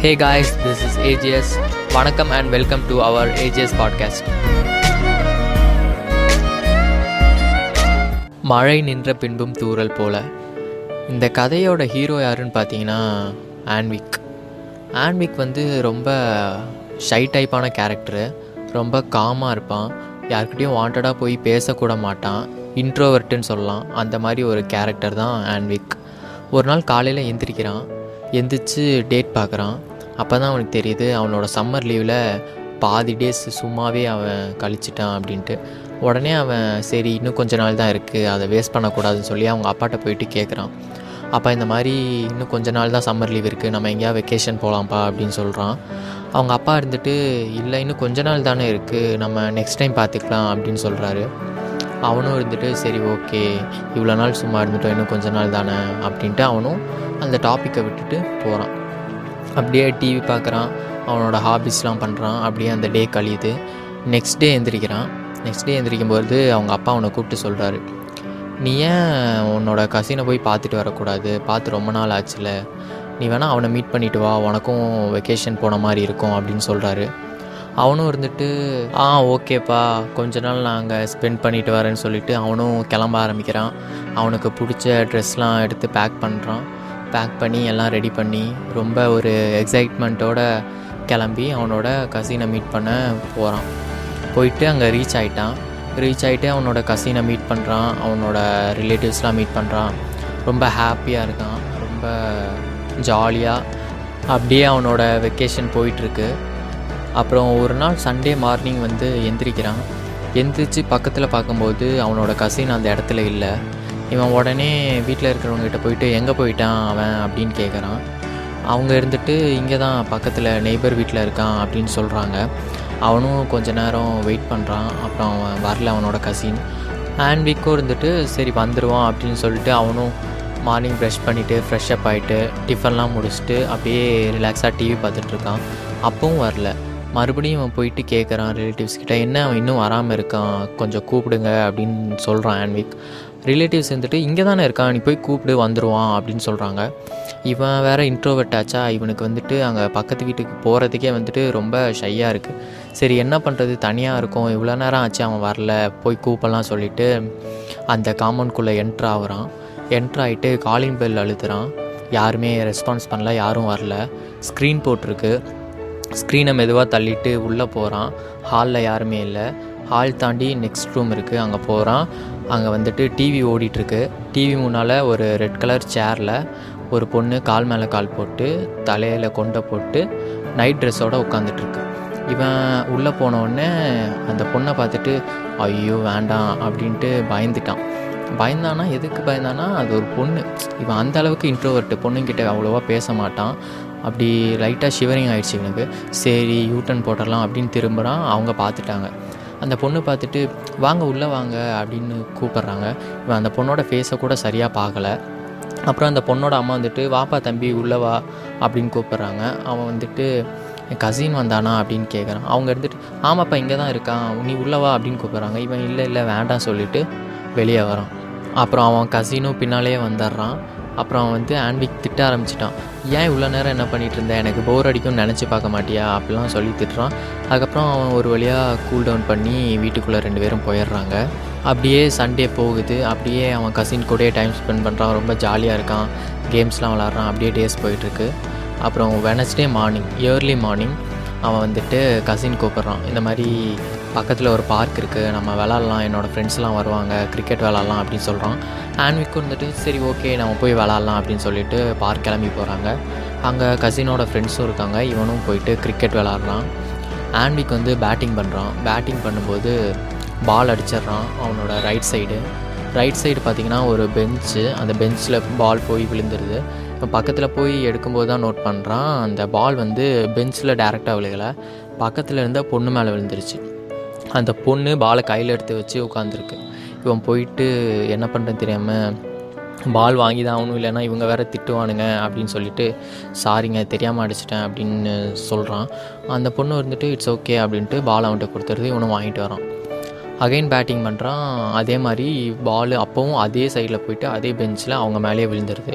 Hey guys this is AGS வணக்கம் and welcome to our AGS podcast மழை நின்ற பின்பும் தூறல் போல. இந்த கதையோட ஹீரோ யாருன்னு பார்த்தீங்கன்னா ஆன்விக் ஆன்விக் வந்து ரொம்ப ஷை டைப்பான கேரக்டரு ரொம்ப காமாக இருப்பான். யார்கிட்டயும் வாண்டடாக போய் பேசக்கூட மாட்டான். இன்ட்ரோவர்ட்டுன்னு சொல்லலாம். அந்த மாதிரி ஒரு கேரக்டர் தான் ஆன்விக் ஒரு நாள் காலையில் எந்திரிக்கிறான். எந்திரிச்சு டேட் பார்க்குறான். அப்போ தான் அவனுக்கு தெரியுது அவனோட சம்மர் லீவில் பாதி டேஸ் சும்மாவே அவன் கழிச்சிட்டான் அப்படின்ட்டு. உடனே அவன் சரி இன்னும் கொஞ்ச நாள் தான் இருக்குது அதை வேஸ்ட் பண்ணக்கூடாதுன்னு சொல்லி அவங்க அப்பாட்ட போயிட்டு கேட்குறான் அப்போ இந்த மாதிரி இன்னும் கொஞ்ச நாள் தான் சம்மர் லீவ் இருக்குது நம்ம எங்கேயா வெக்கேஷன் போகலாம்ப்பா அப்படின்னு சொல்கிறான் அவங்க அப்பா இருந்துட்டு இல்லை இன்னும் கொஞ்ச நாள் தானே இருக்குது நம்ம நெக்ஸ்ட் டைம் பார்த்துக்கலாம் அப்படின்னு சொல்கிறாரு அவனும் இருந்துட்டு சரி ஓகே இவ்வளோ நாள் சும்மா இருந்துட்டோம் இன்னும் கொஞ்ச நாள் தானே அப்படின்ட்டு அவனும் அந்த டாப்பிக்கை விட்டுட்டு போகிறான் அப்படியே டிவி பார்க்குறான். அவனோட ஹாபிஸ்லாம் பண்ணுறான் அப்படியே அந்த டே கழியுது. Next day எந்திரிக்கிறான். நெக்ஸ்ட் டே எந்திரிக்கும்போது அவங்க அப்பா அவனை கூப்பிட்டு சொல்கிறாரு நீ ஏன் உன்னோட கசினை போய் பார்த்துட்டு வரக்கூடாது? பார்த்து ரொம்ப நாள் ஆச்சுல. நீ வேணால் அவனை மீட் பண்ணிட்டு வா. உனக்கும் வெக்கேஷன் போன மாதிரி இருக்கும் அப்படின்னு சொல்கிறாரு அவனும் இருந்துட்டு ஆ ஓகேப்பா கொஞ்ச நாள் நாங்கள் ஸ்பெண்ட் பண்ணிட்டு வரேன்னு சொல்லிட்டு அவனும் கிளம்ப ஆரம்பிக்கிறான். அவனுக்கு பிடிச்ச ட்ரெஸ்லாம் எடுத்து பேக் பண்ணுறான் பேக் பண்ணி எல்லாம் ரெடி பண்ணி ரொம்ப ஒரு எக்ஸைட்மெண்ட்டோட கிளம்பி அவனோட கசினை மீட் பண்ண போகிறான் போயிட்டு அங்கே ரீச் ஆகிட்டான் ரீச் ஆகிட்டு அவனோட கசினை மீட் பண்ணுறான் அவனோட ரிலேட்டிவ்ஸ்லாம் மீட் பண்ணுறான் ரொம்ப ஹாப்பியாக இருக்கான். ரொம்ப ஜாலியாக அப்படியே அவனோட வெக்கேஷன் போயிட்டுருக்கு. அப்புறம் ஒரு நாள் சண்டே மார்னிங் வந்து எந்திரிக்கிறான். எந்திரிச்சு பக்கத்தில் பார்க்கும்போது அவனோட கசின் அந்த இடத்துல இல்லை. இவன் உடனே வீட்டில் இருக்கிறவங்ககிட்ட போயிட்டு எங்கே போயிட்டான் அவன்? அப்படின்னு கேட்குறான் அவங்க இருந்துட்டு இங்கே தான் பக்கத்தில் நெய்பர் வீட்டில் இருக்கான் அப்படின்னு சொல்கிறாங்க அவனும் கொஞ்ச நேரம் வெயிட் பண்ணுறான் அப்புறம் அவன் வரல அவனோட கசின் ஹேண்ட் வீக்கும் இருந்துட்டு சரி வந்துடுவான் அப்படின்னு சொல்லிட்டு அவனும் மார்னிங் ப்ரெஷ் பண்ணிவிட்டு ஃப்ரெஷ் அப் ஆகிட்டு டிஃபன்லாம் முடிச்சுட்டு அப்படியே ரிலாக்ஸாக டிவி பார்த்துட்ருக்கான் அப்பவும் வரல. மறுபடியும் அவன் போயிட்டு கேட்குறான் ரிலேட்டிவ்ஸ்கிட்ட என்ன அவன் இன்னும் வராமல் இருக்கான்? கொஞ்சம் கூப்பிடுங்க அப்படின்னு சொல்கிறான் ஆன்விக் ரிலேட்டிவ்ஸ் வந்துட்டு இங்கே தானே இருக்கான் நீ போய் கூப்பிடு வந்துடுவான் அப்படின்னு சொல்கிறாங்க இவன் வேறு இன்ட்ரோவர்ட் ஆச்சா? இவனுக்கு வந்துட்டு அங்கே பக்கத்து வீட்டுக்கு போகிறதுக்கே வந்துட்டு ரொம்ப ஷையாக இருக்குது சரி என்ன பண்ணுறது தனியாக இருக்கும். இவ்வளோ நேரம் ஆச்சு அவன் வரல. போய் கூப்பிடலாம் சொல்லிட்டு அந்த காம்பவுண்ட்குள்ளே என்ட்ரு ஆகுறான். என்ட்ரு ஆகிட்டு காலிங் பெல் அழுத்துறான் யாருமே ரெஸ்பான்ஸ் பண்ணல யாரும் வரல. ஸ்க்ரீன் போட்டிருக்கு. ஸ்க்ரீனை மெதுவாக தள்ளிட்டு உள்ளே போகிறான் ஹாலில் யாருமே இல்லை. ஹால் தாண்டி நெக்ஸ்ட் ரூம் இருக்குது அங்கே போகிறான் அங்கே வந்துட்டு டிவி ஓடிட்டுருக்கு. டிவி முன்னால் ஒரு ரெட் கலர் சேரில் ஒரு பொண்ணு கால் மேலே கால் போட்டு தலையில் கொண்டை போட்டு நைட் ட்ரெஸ்ஸோடு உட்காந்துட்ருக்கு இவன் உள்ளே போனவுடனே அந்த பொண்ணை பார்த்துட்டு ஐயோ வேண்டாம் அப்படின்ட்டு பயந்துட்டான். பயந்தானா? எதுக்கு பயந்தானா? அது ஒரு பொண்ணு. இவன் அந்த அளவுக்கு இன்ட்ரோவர்ட்டு பொண்ணுங்கிட்ட அவ்வளோவா பேச மாட்டான். அப்படி லைட்டாக ஷிவரிங் ஆகிடுச்சு இவனுக்கு. சரி யூட்டன் போட்டலாம் அப்படின்னு திரும்புகிறான் அவங்க பார்த்துட்டாங்க. அந்த பொண்ணு பார்த்துட்டு வாங்க உள்ளே வாங்க அப்படின்னு கூப்பிட்றாங்க. இவன் அந்த பொண்ணோட ஃபேஸை கூட சரியாக பார்க்கல. அப்புறம் அந்த பொண்ணோட அம்மா வந்துட்டு வாப்பா தம்பி உள்ளே வா அப்படின்னு கூப்பிட்றாங்க. அவன் வந்துட்டு என் கசின் வந்தானா? அப்படின்னு கேட்குறான் அவங்க இருந்துட்டு ஆமாப்பா இங்கே தான் இருக்கான். நீ உள்ளே வா அப்படின்னு கூப்பிட்றாங்க. இவன் இல்லை இல்லை வேண்டாம் சொல்லிட்டு வெளியே வரான். அப்புறம் அவன் கசினும் பின்னாலேயே வந்துடுறான். அப்புறம் அவன் வந்து ஆன்விக் திட்ட ஆரம்பிச்சிட்டான். ஏன் இவ்வளோ நேரம் என்ன பண்ணிகிட்டு இருந்தேன் எனக்கு போர் அடிக்கும்னு நினச்சி பார்க்க மாட்டியா? அப்படிலாம் சொல்லி திட்டுறான். அதுக்கப்புறம் அவன் ஒரு வழியாக கூல் டவுன் பண்ணி வீட்டுக்குள்ளே ரெண்டு பேரும் போயிடுறாங்க. அப்படியே சண்டே போகுது. அப்படியே அவன் கசின் கூடயே டைம் ஸ்பெண்ட் பண்ணுறான் ரொம்ப ஜாலியாக இருக்கான். கேம்ஸ்லாம் விளாட்றான். அப்படியே டேஸ் போயிட்டுருக்கு அப்புறம் வெனஸ்டே மார்னிங் இயர்லி மார்னிங் அவன் வந்துட்டு கசின் கூப்பிட்றான். இந்த மாதிரி பக்கத்தில் ஒரு பார்க் இருக்குது நம்ம விளாட்லாம் என்னோடய ஃப்ரெண்ட்ஸ்லாம் வருவாங்க. கிரிக்கெட் விளாட்லாம் அப்படின்னு சொல்கிறான் ஆன்விக்கு வந்துட்டு சரி ஓகே நம்ம போய் விளாட்லாம் அப்படின்னு சொல்லிட்டு பார்க் கிளம்பி போகிறாங்க அங்கே கசினோட ஃப்ரெண்ட்ஸும் இருக்காங்க. இவனும் போயிட்டு கிரிக்கெட் விளாட்றான் ஆன்விக் வந்து பேட்டிங் பண்ணுறான் பேட்டிங் பண்ணும்போது பால் அடிச்சிடுறான் அவனோட ரைட் சைடு ரைட் சைடு பார்த்திங்கன்னா ஒரு பெஞ்சு அந்த பெஞ்சில் பால் போய் விழுந்துருது. இப்போ பக்கத்தில் போய் எடுக்கும்போது தான் நோட் பண்ணுறான் அந்த பால் வந்து பெஞ்சில் டேரெக்டாக விழுகலை. பக்கத்தில் இருந்த பொண்ணு மேலே விழுந்துருச்சு. அந்த பொண்ணு பாலை கையில் எடுத்து வச்சு உட்காந்துருக்கு இவன் போயிட்டு என்ன பண்ணுறது தெரியாமல் பால் வாங்கி தான் ஆகணும் இல்லைன்னா இவங்க வேறு திட்டுவானுங்க அப்படின்னு சொல்லிட்டு சாரிங்க தெரியாமல் அடிச்சிட்டேன் அப்படின்னு சொல்கிறான் அந்த பொண்ணு வந்துட்டு இட்ஸ் ஓகே அப்படின்ட்டு பால் அவன்கிட்ட கொடுத்துருது இவனும் வாங்கிட்டு வரான். அகைன் பேட்டிங் பண்ணுறான் அதே மாதிரி பால் அப்போவும் அதே சைடில் போயிட்டு அதே பெஞ்சில் அவங்க மேலேயே விழுந்துருது.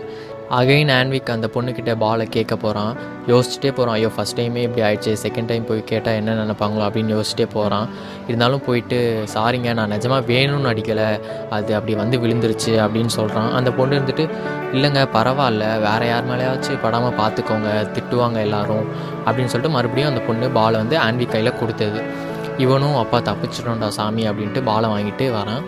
அகைன் ஆன்விக் அந்த பொண்ணுக்கிட்ட பாலை கேட்க போகிறான் யோசிச்சுட்டே போகிறான் ஐயோ ஃபஸ்ட் டைமே இப்படி ஆயிடுச்சு செகண்ட் டைம் போய் கேட்டால் என்ன நினைப்பாங்களோ அப்படின்னு யோசிச்சுட்டே போகிறான் இருந்தாலும் போயிட்டு சாரிங்க நான் நிஜமாக வேணும்னு அடிக்கலை அது அப்படி வந்து விழுந்துருச்சு அப்படின்னு சொல்கிறான் அந்த பொண்ணு இருந்துட்டு இல்லைங்க பரவாயில்ல. வேறு யார் மேலேயாச்சும் படாமல் பார்த்துக்கோங்க திட்டுவாங்க எல்லாரும் அப்படின்னு சொல்லிட்டு மறுபடியும் அந்த பொண்ணு பாலை வந்து ஆன்விக் கையில் கொடுத்தது. இவனும் அப்பா தப்பிச்சிட்டோம்டா சாமி அப்படின்ட்டு பாலை வாங்கிட்டு வரான்.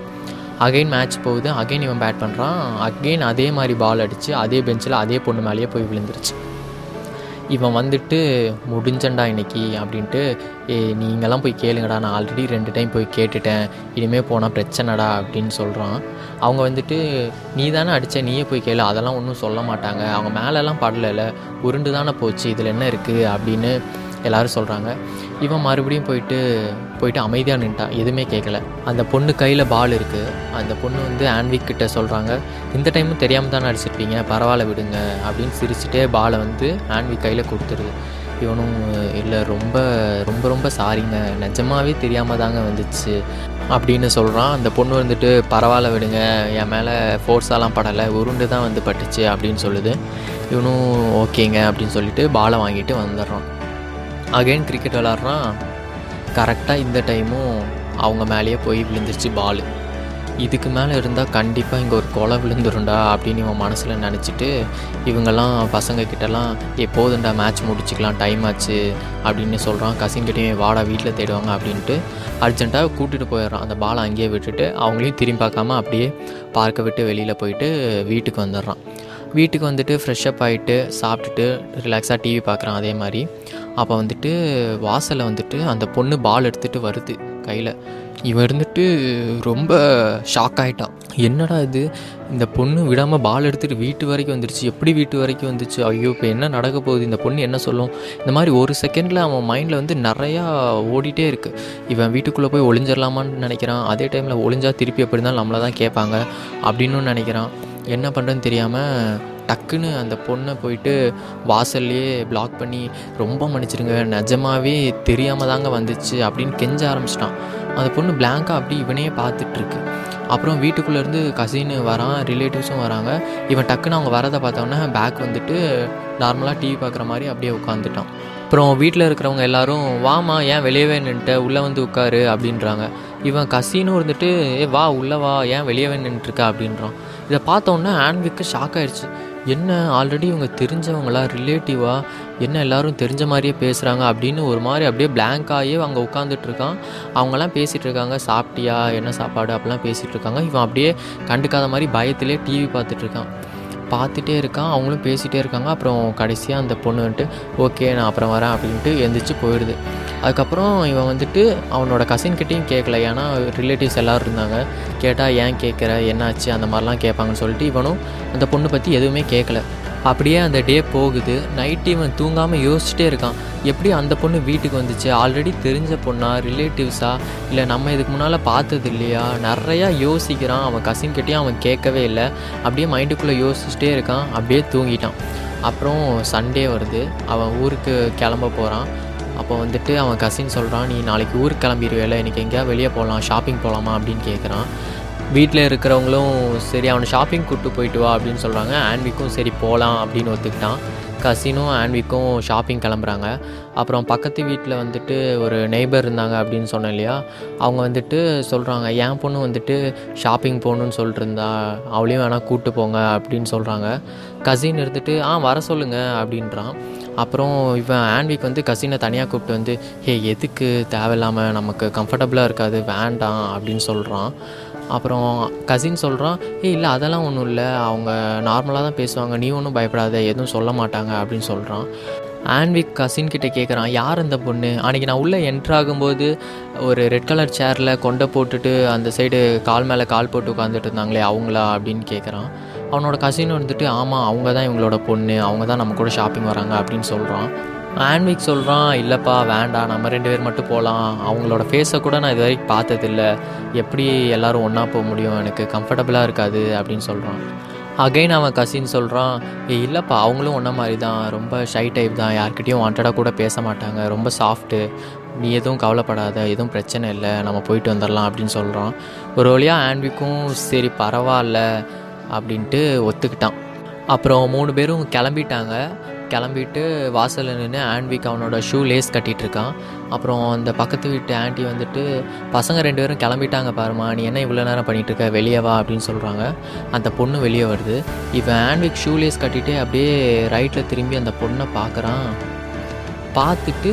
அகைன் மேட்ச் போகுது. அகைன் இவன் பேட் பண்ணுறான் அகைன் அதே மாதிரி பால் அடித்து அதே பெஞ்சில் அதே பொண்ணு மேலேயே போய் விழுந்துருச்சு. இவன் வந்துட்டு முடிஞ்சண்டா இன்னைக்கு அப்படின்ட்டு ஏ நீங்களாம் போய் கேளுங்கடா. நான் ஆல்ரெடி ரெண்டு டைம் போய் கேட்டுட்டேன். இனிமேல் போனால் பிரச்சனைடா அப்படின்னு சொல்கிறான் அவங்க வந்துட்டு நீ தானே அடித்த நீயே போய் கேளு. அதெல்லாம் ஒன்றும் சொல்ல மாட்டாங்க. அவங்க மேலெல்லாம் படலைல. உருண்டு தானே போச்சு. இதில் என்ன இருக்குது அப்படின்னு எல்லாரும் சொல்கிறாங்க இவன் மறுபடியும் போயிட்டு போயிட்டு அமைதியாக நின்ட்டான் எதுவுமே கேட்கல அந்த பொண்ணு கையில் பால் இருக்குது அந்த பொண்ணு வந்து ஆன்விக் கிட்ட சொல்கிறாங்க இந்த டைமும் தெரியாமல் தானே அடிச்சிருப்பீங்க பரவாயில்ல விடுங்க அப்படின்னு சிரிச்சுட்டே பாலை வந்து ஆன்விக் கையில் கொடுத்துருது. இவனும் இல்லை ரொம்ப ரொம்ப ரொம்ப சாரிங்க நிஜமாவே தெரியாமல் தாங்க வந்துச்சு அப்படின்னு சொல்கிறான் அந்த பொண்ணு வந்துட்டு பரவாயில்ல விடுங்க. என் மேலே ஃபோர்ஸாலாம் படலை. உருண்டு தான் வந்து பட்டுச்சு அப்படின்னு சொல்லுது. இவனும் ஓகேங்க அப்படின்னு சொல்லிட்டு பாலை வாங்கிட்டு வந்துடுறான். அகைன் கிரிக்கெட் விளாட்றான் கரெக்டாக இந்த டைமும் அவங்க மேலேயே போய் விழுந்துருச்சு பால் இதுக்கு மேலே இருந்தால் கண்டிப்பாக இங்கே ஒரு கொலை விழுந்துரும்டா அப்படின்னு இவன் மனசில் நினச்சிட்டு இவங்கெல்லாம் பசங்க கிட்டலாம் மேட்ச் முடிச்சுக்கலாம் டைம் ஆச்சு அப்படின்னு சொல்கிறான் கசின்கிட்டையும் வாடா வீட்டில் தேடுவாங்க அப்படின்ட்டு அர்ஜென்ட்டாக கூட்டிகிட்டு போயிடுறான். அந்த பாலை அங்கேயே விட்டுட்டு அவங்களையும் திரும்பி பார்க்காம அப்படியே பார்க்க விட்டு வெளியில் போயிட்டு வீட்டுக்கு வந்துடுறான். வீட்டுக்கு வந்துட்டு ஃப்ரெஷ்அப் ஆகிட்டு சாப்பிட்டுட்டு ரிலாக்ஸாக டிவி பார்க்குறான். அதே மாதிரி அப்போ வந்துட்டு வாசலில் வந்துட்டு அந்த பொண்ணு பால் எடுத்துகிட்டு வருது கையில். இவன் இருந்துட்டு ரொம்ப ஷாக் ஆகிட்டான் என்னடா இது? இந்த பொண்ணு விடாமல் பால் எடுத்துகிட்டு வீட்டு வரைக்கும் வந்துருச்சு. எப்படி வீட்டு வரைக்கும் வந்துச்சு? ஐயோ இப்போ என்ன நடக்க போகுது? இந்த பொண்ணு என்ன சொல்லும்? இந்த மாதிரி ஒரு செகண்டில் அவன் மைண்டில் வந்து நிறையா ஓடிட்டே இருக்குது இவன் வீட்டுக்குள்ளே போய் ஒளிஞ்சிடலாமான்னு நினைக்கிறான். அதே டைமில் ஒளிஞ்சா திருப்பி எப்படி இருந்தாலும் நம்மளை தான் கேட்பாங்க. அப்படின்னு நினைக்கிறான். என்ன பண்ணுறதுன்னு தெரியாமல் டக்குன்னு அந்த பொண்ணை போயிட்டு வாசல்லையே பிளாக் பண்ணி ரொம்ப மன்னிச்சிருங்க நிஜமாவே தெரியாமல் தாங்க வந்துச்சு அப்படின்னு கெஞ்ச ஆரம்பிச்சிட்டான். அந்த பொண்ணு பிளாங்காக அப்படி இவனே பார்த்துட்ருக்கு. அப்புறம் வீட்டுக்குள்ளேருந்து கசின் வரான் ரிலேட்டிவ்ஸும் வராங்க. இவன் டக்குன்னு அவங்க வரதை பார்த்தோன்னே பேக் வந்துட்டு நார்மலாக டிவி பார்க்குற மாதிரி அப்படியே உட்காந்துட்டான். அப்புறம் வீட்டில் இருக்கிறவங்க எல்லாரும் வாமா ஏன் வெளியவே நின்ட்ட உள்ளே வந்து உட்காரு அப்படின்றாங்க. இவன் கசினும் இருந்துட்டு ஏ வா உள்ளே வா ஏன் வெளியவே நின்றுருக்க அப்படின்றான். இதை பார்த்தோன்னே ஆன்விக்கு ஷாக் ஆயிடுச்சு. என்ன ஆல்ரெடி இவங்க தெரிஞ்சவங்களா ரிலேட்டிவாக என்ன எல்லாரும் தெரிஞ்ச மாதிரியே பேசுகிறாங்க அப்படின்னு ஒரு மாதிரி அப்படியே blank அங்கே உட்காந்துட்ருக்கான் அவங்கெல்லாம் பேசிகிட்டு இருக்காங்க சாப்பிட்டியா என்ன சாப்பாடு அப்படிலாம் பேசிகிட்டு இருக்காங்க இவன் அப்படியே கண்டுக்காத மாதிரி பயத்திலே டிவி பார்த்துட்ருக்கான் பார்த்துட்டே இருக்கான் அவங்களும் பேசிகிட்டே இருக்காங்க. அப்புறம் கடைசியாக அந்த பொண்ணு வந்துட்டு ஓகே நான் அப்புறம் வரேன் அப்படின்ட்டு எந்திரிச்சு போயிடுது அதுக்கப்புறம் இவன் வந்துட்டு அவனோட கசின்கிட்டையும் கேட்கல ஏன்னா ரிலேட்டிவ்ஸ் எல்லோரும் இருந்தாங்க. கேட்டால் ஏன் கேட்குற என்னாச்சு? அந்த மாதிரிலாம் கேட்பாங்கன்னு சொல்லிட்டு இவனும் அந்த பொண்ணு பற்றி எதுவுமே கேட்கல அப்படியே அந்த டே போகுது. நைட்டு இவன் தூங்காமல் யோசிச்சுட்டே இருக்கான். எப்படி அந்த பொண்ணு வீட்டுக்கு வந்துச்சு? ஆல்ரெடி தெரிஞ்ச பொண்ணா? ரிலேட்டிவ்ஸா இல்லை நம்ம இதுக்கு முன்னால் பார்த்தது இல்லையா? நிறையா யோசிக்கிறான். அவன் கசின்கிட்டையும் அவன் கேட்கவே இல்லை. அப்படியே மைண்டுக்குள்ளே யோசிச்சுட்டே இருக்கான். அப்படியே தூங்கிட்டான். அப்புறம் சண்டே வருது. அவன் ஊருக்கு கிளம்ப போகிறான் அப்போ வந்துட்டு அவன் கசின் சொல்கிறான் நீ நாளைக்கு ஊருக்கு கிளம்பிடுவேல எனக்கு எங்கேயா வெளியே போகலாம் ஷாப்பிங் போகலாமா அப்படின்னு கேட்குறான் வீட்டில் இருக்கிறவங்களும் சரி அவனை ஷாப்பிங் கூப்பிட்டு போயிட்டு வா அப்படின்னு சொல்கிறாங்க ஆன்விக்கும் சரி போகலாம் அப்படின்னு ஒத்துக்கிட்டான். கசினும் ஆன்விக்கும் ஷாப்பிங் கிளம்புறாங்க. அப்புறம் பக்கத்து வீட்டில் வந்துட்டு ஒரு நெய்பர் இருந்தாங்க அப்படின்னு சொன்னேன் இல்லையா? அவங்க வந்துட்டு சொல்கிறாங்க என் பொண்ணு வந்துட்டு ஷாப்பிங் போகணுன்னு சொல்லிட்டு இருந்தா அவளையும் வேணால் கூப்பிட்டு போங்க அப்படின்னு சொல்கிறாங்க கசின் இருந்துட்டு ஆ வர சொல்லுங்கள் அப்படின்றான். அப்புறம் இவன் ஆன்விக் வந்து கசினை தனியாக கூப்பிட்டு வந்து ஹே எதுக்கு தேவையில்லாமல் நமக்கு கம்ஃபர்டபுளாக இருக்காது வேண்டாம் அப்படின்னு சொல்கிறான் அப்புறம் கசின் சொல்கிறான் ஏய் இல்லை அதெல்லாம் ஒன்றும் இல்லை. அவங்க நார்மலாக தான் பேசுவாங்க. நீ ஒன்றும் பயப்படாத. எதுவும் சொல்ல மாட்டாங்க. அப்படின்னு சொல்கிறான் ஆன்விக் கசின் கிட்டே கேட்குறான் யார் அந்த பொண்ணு? அன்றைக்கி நான் உள்ளே என்ட்ராகும்போது ஒரு ரெட் கலர் சேரில் கொண்டை போட்டுட்டு அந்த சைடு கால் மேலே கால் போட்டு உட்காந்துட்டு இருந்தாங்களே அவங்களா அப்படின்னு கேட்குறான் அவனோட கசின் வந்துட்டு ஆமாம் அவங்க தான் இவங்களோட பொண்ணு. அவங்க தான் நம்ம கூட ஷாப்பிங் வராங்க. அப்படின்னு சொல்கிறான் ஆன்விக் சொல்கிறான் இல்லைப்பா வேண்டாம் நம்ம ரெண்டு பேர் மட்டும் போகலாம் அவங்களோட ஃபேஸை கூட நான் இது வரைக்கும் பார்த்ததில்ல. எப்படி எல்லோரும் ஒன்றா போக முடியும்? எனக்கு கம்ஃபர்டபுளாக இருக்காது அப்படின்னு சொல்கிறான் அகைன் அவன் கசின் சொல்கிறான் ஏ இல்லைப்பா அவங்களும் ஒன்றை மாதிரி தான் ரொம்ப ஷை டைப் தான். யார்கிட்டையும் வாண்டடாக கூட பேச மாட்டாங்க. ரொம்ப சாஃப்ட்டு நீ எதுவும் கவலைப்படாத. எதுவும் பிரச்சனை இல்லை. நம்ம போயிட்டு வந்துடலாம் அப்படின்னு சொல்கிறான் ஒரு வழியாக ஆன்விக்கும் சரி பரவாயில்ல. அப்படின்ட்டு ஒத்துக்கிட்டான். அப்புறம் மூணு பேரும் கிளம்பிட்டாங்க. கிளம்பிட்டு வாசலில் நின்று ஆன்விக் அவனோட ஷூ லேஸ் கட்டிகிட்டு இருக்கான் அப்புறம் அந்த பக்கத்து வீட்டு ஆண்டி வந்துட்டு பசங்க ரெண்டு பேரும் கிளம்பிட்டாங்க பாருமா நீ என்ன இவ்வளோ நேரம் பண்ணிகிட்டு இருக்க வெளியே வா அப்படின்னு சொல்கிறாங்க அந்த பொண்ணு வெளியே வருது. இவன் ஆன்விக் ஷூ லேஸ் கட்டிகிட்டே அப்படியே ரைட்டில் திரும்பி அந்த பொண்ணை பார்க்குறான் பார்த்துட்டு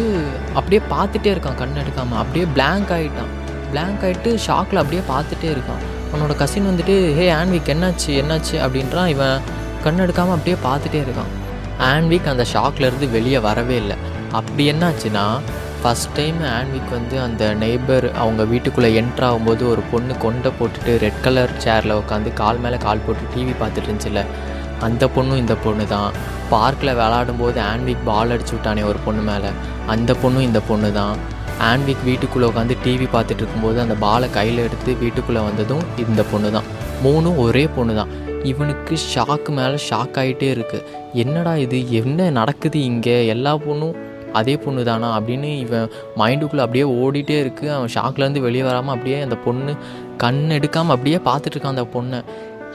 அப்படியே பார்த்துட்டே இருக்கான் கண் எடுக்காமல் அப்படியே பிளாங்க் ஆகிட்டான் பிளாங்க் ஆகிட்டு ஷாக்கில் அப்படியே பார்த்துட்டே இருக்கான். அவனோட கசின் வந்துட்டு ஹே ஆன்விக் என்னாச்சு? என்னாச்சு? அப்படின்றான். இவன் கண் எடுக்காமல் அப்படியே பார்த்துட்டே இருக்கான். ஆன்விக் அந்த ஷாக்லேருந்து வெளியே வரவே இல்லை. அப்படி என்னாச்சுன்னா ஃபஸ்ட் டைம் ஆன்விக் வந்து அந்த நெய்பர் அவங்க வீட்டுக்குள்ளே என்ட்ரு ஆகும்போது ஒரு பொண்ணு கொண்டை போட்டுட்டு ரெட் கலர் சேரில் உட்காந்து கால் மேலே கால் போட்டு டிவி பார்த்துட்டு இருந்துச்சுல்ல. அந்த பொண்ணும் இந்த பொண்ணு தான் பார்க்கில் விளாடும்போது ஆன்விக் பால் அடிச்சு விட்டானே ஒரு பொண்ணு மேலே. அந்த பொண்ணும் இந்த பொண்ணு தான் ஆன்விக் வீட்டுக்குள்ளே உட்காந்து டிவி பார்த்துட்டு இருக்கும்போது அந்த பாலை கையில் எடுத்து வீட்டுக்குள்ளே வந்ததும் இந்த பொண்ணு தான் மூணும் ஒரே பொண்ணு தான் இவனுக்கு ஷாக்கு மேலே ஷாக் ஆகிட்டே இருக்குது என்னடா இது? என்ன நடக்குது இங்கே? எல்லா பொண்ணும் அதே பொண்ணு தானா அப்படின்னு இவன் மைண்டுக்குள்ளே அப்படியே ஓடிட்டே இருக்குது அவன் ஷாக்லேருந்து வெளியே வராமல் அப்படியே அந்த பொண்ணு கண் எடுக்காமல் அப்படியே பார்த்துட்ருக்கான் அந்த பொண்ணை.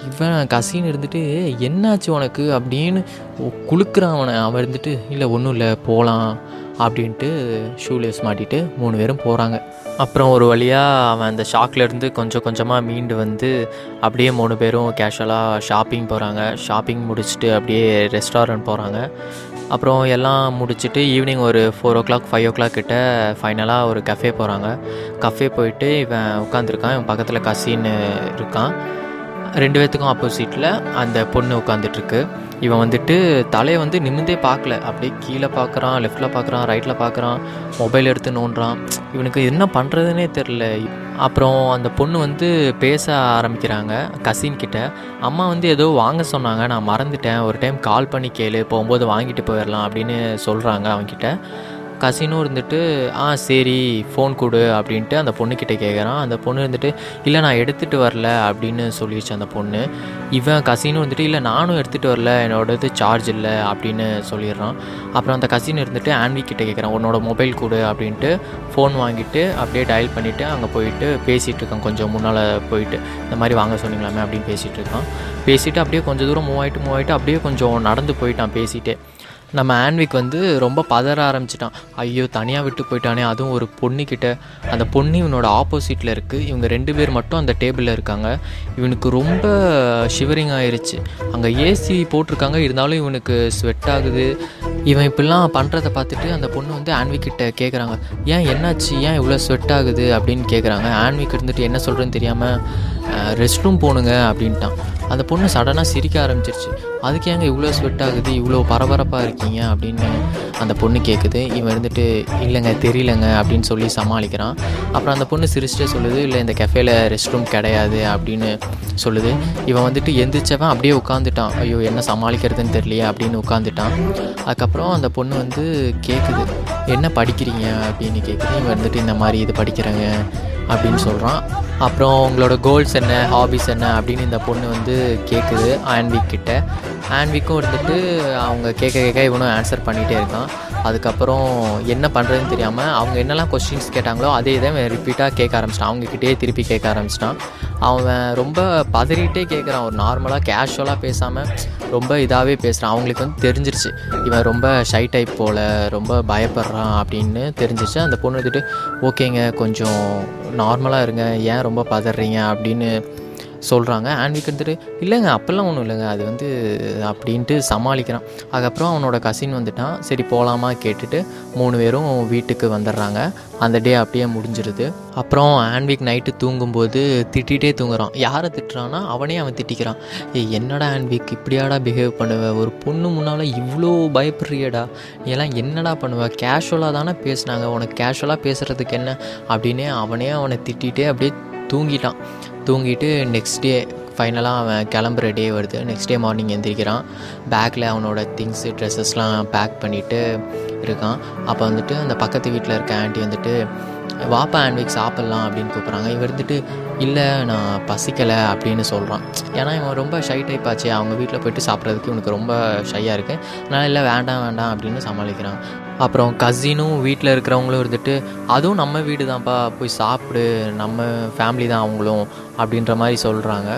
இவன் கசின்னு இருந்துட்டு என்னாச்சு உனக்கு? அப்படின்னு குளுக்குறான் அவனை. அவன் இருந்துட்டு இல்லை ஒன்றும் இல்லை போகலாம் அப்படின்ட்டு ஷூலேஸ் மாட்டிட்டு மூணு பேரும் போகிறாங்க அப்புறம் ஒரு வழியாக அவன் அந்த ஷாக்லேருந்து கொஞ்சம் கொஞ்சமாக மீண்டு வந்து அப்படியே மூணு பேரும் கேஷுவலாக ஷாப்பிங் போகிறாங்க ஷாப்பிங் முடிச்சுட்டு அப்படியே ரெஸ்டாரண்ட் போகிறாங்க அப்புறம் எல்லாம் முடிச்சுட்டு ஈவினிங் ஒரு four o'clock five o'clock கிட்ட ஃபைனலாக ஒரு கஃபே போகிறாங்க கஃபே போயிட்டு இவன் உட்காந்துருக்கான் இவன் பக்கத்தில் கசின்னு இருக்கான். ரெண்டு பேர்த்துக்கும் ஆப்போசிட்டில் அந்த பொண்ணு உட்காந்துட்ருக்கு இவன் வந்துட்டு தலையை வந்து நிமிந்தே பார்க்கல. அப்படியே கீழே பார்க்குறான் லெஃப்ட்டில் பார்க்குறான் ரைட்டில் பார்க்குறான் மொபைல் எடுத்து நோண்டுறான். இவனுக்கு என்ன பண்ணுறதுனே தெரில அப்புறம் அந்த பொண்ணு வந்து பேச ஆரம்பிக்கிறாங்க கசின் கிட்ட. அம்மா வந்து ஏதோ வாங்க சொன்னாங்க நான் மறந்துட்டேன். ஒரு டைம் கால் பண்ணி கேளு போகும்போது வாங்கிட்டு போயிடலாம் அப்படின்னு சொல்கிறாங்க அவன்கிட்ட. கசினும் இருந்துட்டு ஆ சரி ஃபோன் கொடு அப்படின்ட்டு அந்த பொண்ணுக்கிட்ட கேட்குறான் அந்த பொண்ணு இருந்துட்டு இல்லை நான் எடுத்துகிட்டு வரல அப்படின்னு சொல்லிடுச்சு அந்த பொண்ணு இவன் கசினும் இருந்துட்டு இல்லை நானும் எடுத்துகிட்டு வரல என்னோடது சார்ஜ் இல்லை அப்படின்னு சொல்லிடுறான். அப்புறம் அந்த கசின் இருந்துட்டு ஆன்வி கிட்டே கேட்குறான் உன்னோட மொபைல் கொடு அப்படின்ட்டு ஃபோன் வாங்கிட்டு அப்படியே டயல் பண்ணிவிட்டு அங்கே போயிட்டு பேசிகிட்டு இருக்கான் கொஞ்சம் முன்னால் போயிட்டு. இந்த மாதிரி வாங்க சொன்னீங்களாமே அப்படின்னு பேசிகிட்டு இருக்கான். பேசிவிட்டு அப்படியே கொஞ்சம் தூரம் மூவ் ஆகிட்டு மூவ் ஆகிட்டு அப்படியே கொஞ்சம் நடந்து போயிட்டான் பேசிகிட்டே நம்ம ஆன்விக் வந்து ரொம்ப பதற ஆரம்பிச்சிட்டான். ஐயோ தனியாக விட்டு போயிட்டானே அதுவும் ஒரு பொண்ணுக்கிட்ட அந்த பொண்ணு இவனோட ஆப்போசிட்டில் இருக்குது இவங்க ரெண்டு பேர் மட்டும் அந்த டேபிளில் இருக்காங்க. இவனுக்கு ரொம்ப ஷிவரிங் ஆயிடுச்சு அங்கே ஏசி போட்டிருக்காங்க. இருந்தாலும் இவனுக்கு ஸ்வெட் ஆகுது. இவன் இப்படிலாம் பண்ணுறத பார்த்துட்டு அந்த பொண்ணு வந்து ஆன்விக்கிட்ட கேட்குறாங்க ஏன் என்னாச்சு? ஏன் இவ்வளோ ஸ்வெட் ஆகுது? அப்படின்னு கேட்குறாங்க ஆன்விக் இருந்துட்டு என்ன சொல்கிறேன்னு தெரியாமல் ரெஸ்ட் ரூம் போகணுங்க அப்படின்ட்டான். அந்த பொண்ணு சடனாக சிரிக்க ஆரம்பிச்சிருச்சு. அதுக்கு ஏங்க இவ்வளோ ஸ்வெட் ஆகுது இவ்வளோ பரபரப்பாக இருக்கீங்க அப்படின்னு அந்த பொண்ணு கேட்குது இவன் இருந்துட்டு இல்லைங்க தெரியலங்க அப்படின்னு சொல்லி சமாளிக்கிறான். அப்புறம் அந்த பொண்ணு சிரிச்சிட்டே சொல்லுது இல்லை இந்த கெஃபேல ரெஸ்ட் ரூம் கிடையாது அப்படின்னு சொல்லுது. இவன் வந்துட்டு எந்திரிச்சவன் அப்படியே உட்காந்துட்டான் ஐயோ என்ன சமாளிக்கிறதுன்னு தெரியலையே அப்படின்னு உட்காந்துட்டான் அதுக்கப்புறம் அந்த பொண்ணு வந்து கேட்குது என்ன படிக்கிறீங்க? அப்படின்னு கேட்குது இவன் வந்துட்டு இந்த மாதிரி இது படிக்கிறேங்க. அப்படின்னு சொல்கிறான் அப்புறம் உங்களோட கோல்ஸ் என்ன ஹாபிஸ் என்ன அப்படின்னு இந்த பொண்ணு வந்து கேட்குது ஆன்விக் கிட்ட. ஆன்விக்கும் இருந்துட்டு அவங்க கேட்க கேட்க இவனும் ஆன்சர் பண்ணிகிட்டே இருக்கான். அதுக்கப்புறம் என்ன பண்ணுறதுன்னு தெரியாமல் அவங்க என்னெல்லாம் கொஸ்டின்ஸ் கேட்டாங்களோ அதே இதை ரிப்பீட்டாக கேட்க ஆரம்பிச்சிட்டான். அவங்கக்கிட்டே திருப்பி கேட்க ஆரம்பிச்சிட்டான். அவன் ரொம்ப பதறிட்டே கேட்குறான் ஒரு நார்மலாக கேஷுவலாக பேசாமல் ரொம்ப இதாகவே பேசுகிறான் அவங்களுக்கு வந்து தெரிஞ்சிருச்சு. இவன் ரொம்ப ஷை டைப் போல் ரொம்ப பயப்படுறான் அப்படின்னு தெரிஞ்சிச்சு அந்த பொண்ணு வந்துட்டு ஓகேங்க கொஞ்சம் நார்மலாக இருங்க ஏன் ரொம்ப பதறீங்க அப்படின்னு சொல்கிறாங்க ஆன்விக் வந்துட்டு இல்லைங்க அப்போல்லாம் ஒன்றும் இல்லைங்க. அது வந்து அப்படின்ட்டு சமாளிக்கிறான். அதுக்கப்புறம் அவனோட கசின் வந்துட்டான். சரி போகலாமா கேட்டுட்டு மூணு பேரும் வீட்டுக்கு வந்துடுறாங்க. அந்த டே அப்படியே முடிஞ்சிருது. அப்புறம் ஆன்விக் நைட்டு தூங்கும்போது திட்டிகிட்டே தூங்குறான். யாரை திட்டுறான்னா அவனே அவன் திட்டிக்கிறான். ஏய் என்னடா ஆன்விக் இப்படியாடா பிஹேவ் பண்ணுவேன் ஒரு பொண்ணு முன்னால் இவ்வளோ பயப்படுறியடா. எல்லாம் என்னடா பண்ணுவேன் கேஷுவலாக தானே பேசினாங்க. உனக்கு கேஷுவலாக பேசுகிறதுக்கு என்ன? அப்படின்னே அவனே அவனை திட்டிகிட்டே அப்படியே தூங்கிட்டான். தூங்கிட்டு நெக்ஸ்ட் டே ஃபைனலாக அவன் கிளம்புற டே வருது. நெக்ஸ்ட் டே மார்னிங் எந்திரிக்கிறான். பேக்கில் அவனோட திங்ஸு ட்ரெஸ்ஸஸ்லாம் பேக் பண்ணிவிட்டு இருக்கான். அப்போ வந்துட்டு அந்த பக்கத்து வீட்டில் இருக்க ஆண்டி வந்துட்டு வாப்பா ஆன்விக் சாப்பிட்லாம் அப்படின்னு கூப்பிட்றாங்க. இவர் இருந்துட்டு இல்லை நான் பசிக்கலை அப்படின்னு சொல்கிறான் ஏன்னா இவன் ரொம்ப ஷை டைப் ஆச்சு. அவங்க வீட்டில் போயிட்டு சாப்பிட்றதுக்கு இவனுக்கு ரொம்ப ஷையாக இருக்குது அதனால் இல்லை வேண்டாம் வேண்டாம் அப்படின்னு சமாளிக்கிறான். அப்புறம் கசினும் வீட்டில் இருக்கிறவங்களும் இருந்துட்டு அதுவும் நம்ம வீடு தான்ப்பா போய் சாப்பிடு. நம்ம ஃபேமிலி தான் அவங்களும் அப்படின்ற மாதிரி சொல்கிறாங்க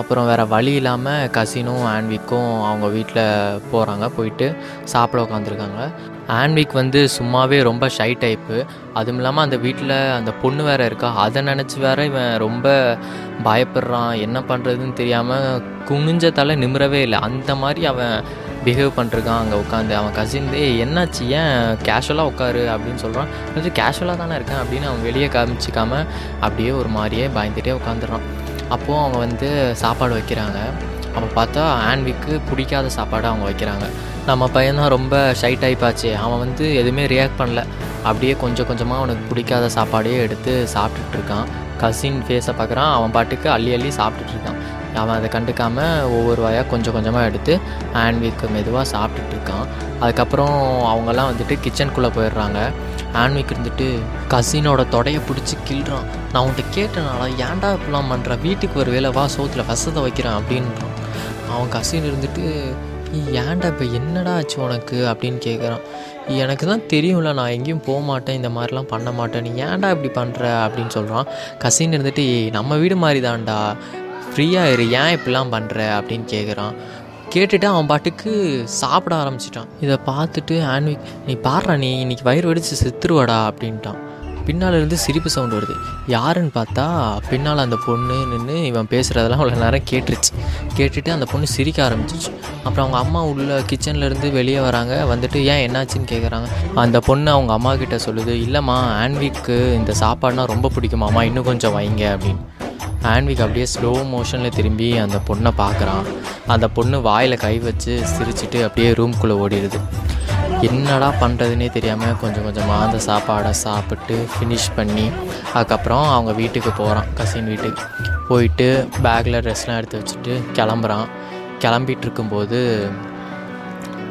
அப்புறம் வேறு வழி இல்லாமல் கசினும் ஆன்விக்கும் அவங்க வீட்டில் போகிறாங்க போயிட்டு சாப்பிட உட்காந்துருக்காங்க ஆன்விக் வந்து சும்மாவே ரொம்ப ஷை டைப்பு அதுவும் இல்லாமல் அந்த வீட்டில் அந்த பொண்ணு வேறு இருக்கா அதை நினச்சி வேற இவன் ரொம்ப பயப்படுறான் என்ன பண்ணுறதுன்னு தெரியாமல் குனிஞ்ச தலை நிமிரவே இல்லை. அந்த மாதிரி அவன் பிஹேவ் பண்ணிருக்கான் அங்கே உட்காந்து அவன் கசின் என்னாச்சு? ஏன் கேஷுவலாக உட்காரு அப்படின்னு சொல்கிறான் கொஞ்சம் கேஷுவலாக தானே இருக்கேன் அப்படின்னு அவன் வெளியே காமிச்சிக்காம அப்படியே ஒரு மாதிரியே பயந்துகிட்டே உட்காந்துடுறான் அப்போது அவங்க வந்து சாப்பாடு வைக்கிறாங்க. அப்போ பார்த்தா ஆன்விக்கு பிடிக்காத சாப்பாடை அவங்க வைக்கிறாங்க. நம்ம பையன்தான் ரொம்ப ஷை டைப் ஆச்சு. அவன் வந்து எதுவுமே ரியாக்ட் பண்ணல. அப்படியே கொஞ்சம் கொஞ்சமாக அவனுக்கு பிடிக்காத சாப்பாடையே எடுத்து சாப்பிட்டுட்ருக்கான் கசின் ஃபேஸை பார்க்குறான். அவன் பாட்டுக்கு அள்ளி அள்ளி சாப்பிட்டுட்ருக்கான் அவன் அதை கண்டுக்காம ஒவ்வொரு வாயாக கொஞ்சம் கொஞ்சமாக எடுத்து ஆன்விக்கு மெதுவாக சாப்பிட்டுட்ருக்கான் அதுக்கப்புறம் அவங்கெல்லாம் வந்துட்டு கிச்சனுக்குள்ளே போயிடுறாங்க. ஆன்விக் இருந்துட்டு கசினோட தொடையை பிடிச்சி கிள்றான். நான் உன்கிட்ட கேட்டனால ஏன்டா இப்படிலாம் பண்ணுற வீட்டுக்கு ஒரு வேலை வா சோத்தில் விஷத்தை வைக்கிறான் அப்படின்றான். அவன் கசின் இருந்துட்டு ஏன்டா இப்போ என்னடா ஆச்சு உனக்கு? அப்படின்னு கேட்குறான் எனக்கு தான் தெரியும்ல நான் எங்கேயும் போக மாட்டேன் இந்த மாதிரிலாம் பண்ண மாட்டேன். நீ ஏன்டா இப்படி பண்ணுற அப்படின்னு சொல்கிறான் கசின் இருந்துட்டு நம்ம வீடு மாதிரி தான்டா ஃப்ரீயாக இரு ஏன் இப்படிலாம் பண்ணுற அப்படின்னு கேட்குறான் கேட்டுட்டு அவன் பாட்டுக்கு சாப்பிட ஆரம்பிச்சிட்டான். இதை பார்த்துட்டு ஆன்விக் நீ பாடுறா நீ இன்னைக்கு வயிறு வெடிச்சு செத்துருவாடா அப்படின்ட்டான். பின்னால் இருந்து சிரிப்பு சவுண்ட் வருது. யாருன்னு பார்த்தா பின்னால் அந்த பொண்ணு நின்று இவன் பேசுகிறதெல்லாம் அவ்வளோ நேரம் கேட்டுருச்சு. கேட்டுட்டு அந்த பொண்ணு சிரிக்க ஆரம்பிச்சிச்சு அப்புறம் அவங்க அம்மா உள்ள கிச்சன்லேருந்து வெளியே வராங்க. வந்துட்டு ஏன் என்னாச்சுன்னு கேட்குறாங்க அந்த பொண்ணு அவங்க அம்மா கிட்ட சொல்லுது இல்லைம்மா ஆன்விக்கு இந்த சாப்பாடுனா ரொம்ப பிடிக்குமாம்மா இன்னும் கொஞ்சம் வைங்க அப்படின்னு. ஆன்விக் அப்படியே ஸ்லோ மோஷனில் திரும்பி அந்த பொண்ணை பார்க்குறான். அந்த பொண்ணு வாயில் கை வச்சு சிரிச்சிட்டு அப்படியே ரூம்குள்ளே ஓடிடுது. என்னடா பண்ணுறதுனே தெரியாமல் கொஞ்சம் கொஞ்சமாக அந்த சாப்பாடை சாப்பிட்டு ஃபினிஷ் பண்ணி அதுக்கப்புறம் அவங்க வீட்டுக்கு போகிறான் கசின் வீட்டுக்கு. போயிட்டு பேக்கில் ட்ரெஸ்லாம் எடுத்து வச்சுட்டு கிளம்புறான். கிளம்பிட்டு இருக்கும்போது